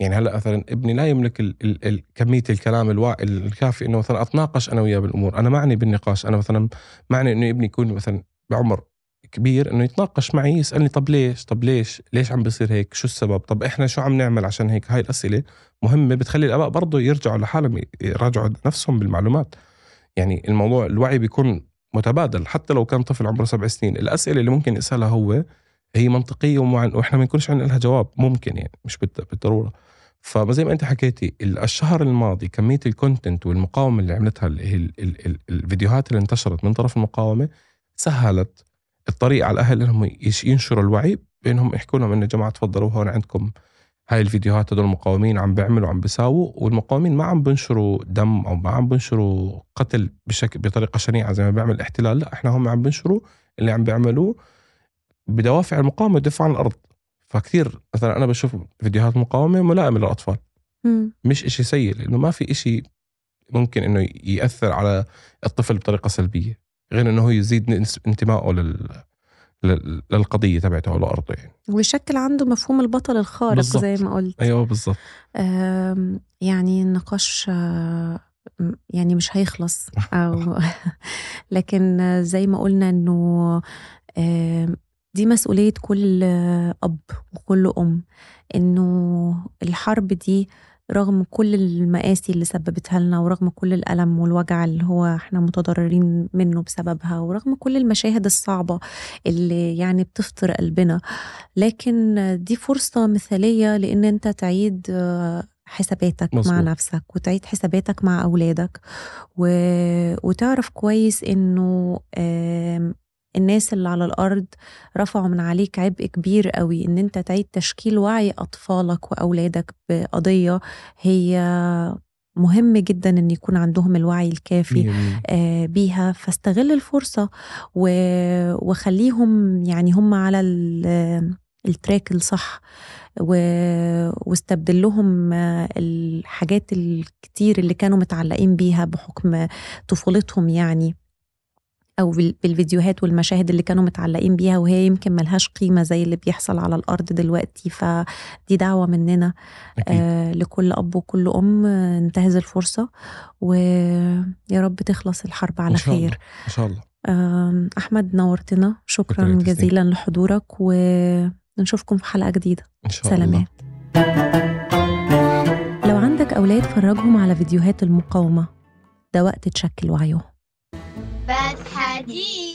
يعني هلأ مثلا ابني لا يملك ال ال ال كمية الكلام. الكافي إنه مثلا أتناقش أنا وياه بالأمور. أنا معني بالنقاش. أنا مثلا معني إنه ابني يكون مثلا بعمر كبير إنه يتناقش معي يسألني طب ليش؟ طب ليش؟ ليش عم بيصير هيك؟ شو السبب؟ طب إحنا شو عم نعمل عشان هيك؟ هاي الأسئلة مهمة بتخلي الآباء برضه يرجعوا لحالهم يراجعوا نفسهم بالمعلومات. يعني الموضوع الوعي بيكون متبادل حتى لو كان طفل عمره سبع سنين. الأسئلة اللي ممكن يسألها هو هي منطقية ومع... وإحنا ما يكونش عندنا لها جواب. ممكن يعني مش بالضرورة. فزي ما أنت حكيتي الشهر الماضي كمية الكونتنت والمقاومة اللي عملتها الفيديوهات اللي انتشرت من طرف المقاومة سهلت الطريق على الأهل إنهم ينشروا الوعي بإنهم يحكوا لهم انه يا جماعة تفضلوا هون عندكم هاي الفيديوهات هدول المقاومين عم بيعملوا عم بيساووا والمقاومين ما عم بنشروا دم أو ما عم بنشروا قتل بشكل بطريقة شنيعة زي ما بيعمل الاحتلال لا إحنا هم عم بنشروا اللي عم بيعملوه بدوافع المقاومة والدفاع عن الأرض. فكثير مثلا أنا بشوف فيديوهات مقاومة ملائمة للأطفال. مم. مش إشي سيء لأنه ما في إشي ممكن إنه يأثر على الطفل بطريقة سلبية. غير إنه هو يزيد انتمائه لل للقضية تبعته أو لارضه يعني. ويشكل عنده مفهوم البطل الخارق بالضبط. زي ما قلت. أيوه بالضبط. آم، يعني النقاش آه، يعني مش هيخلص. <laughs> أو <laughs> لكن زي ما قلنا إنه دي مسؤولية كل أب وكل أم إنه الحرب دي رغم كل المآسي اللي سببتها لنا ورغم كل الألم والوجع اللي هو إحنا متضررين منه بسببها ورغم كل المشاهد الصعبة اللي يعني بتفطر قلبنا لكن دي فرصة مثالية لأن أنت تعيد آه، حساباتك مع مظبوط. نفسك وتعيد حساباتك مع أولادك و... وتعرف كويس إنه الناس اللي على الأرض رفعوا من عليك عبء كبير قوي إن أنت تعيد تشكيل وعي أطفالك وأولادك بقضية هي مهم جدا إن يكون عندهم الوعي الكافي. آه، بيها فاستغل الفرصة و- وخليهم يعني هم على ال- التراك الصح و- واستبدل لهم آه، الحاجات الكتير اللي كانوا متعلقين بيها بحكم طفولتهم يعني بال- بالفيديوهات والمشاهد اللي كانوا متعلقين بيها وهي يمكن ملهاش قيمة زي اللي بيحصل على الأرض دلوقتي. فدي دعوة مننا آه لكل أب وكل آه، ننتهز الفرصة ويا رب تخلص الحرب على إن شاء خير. إن شاء الله. آم، أحمد نورتنا. شكراً. جزيلا لحضورك ونشوفكم في حلقة جديدة. إن شاء سلامات. الله لو عندك أولاد فرجهم على فيديوهات المقاومة ده وقت تشكل وعيهم. بس حديد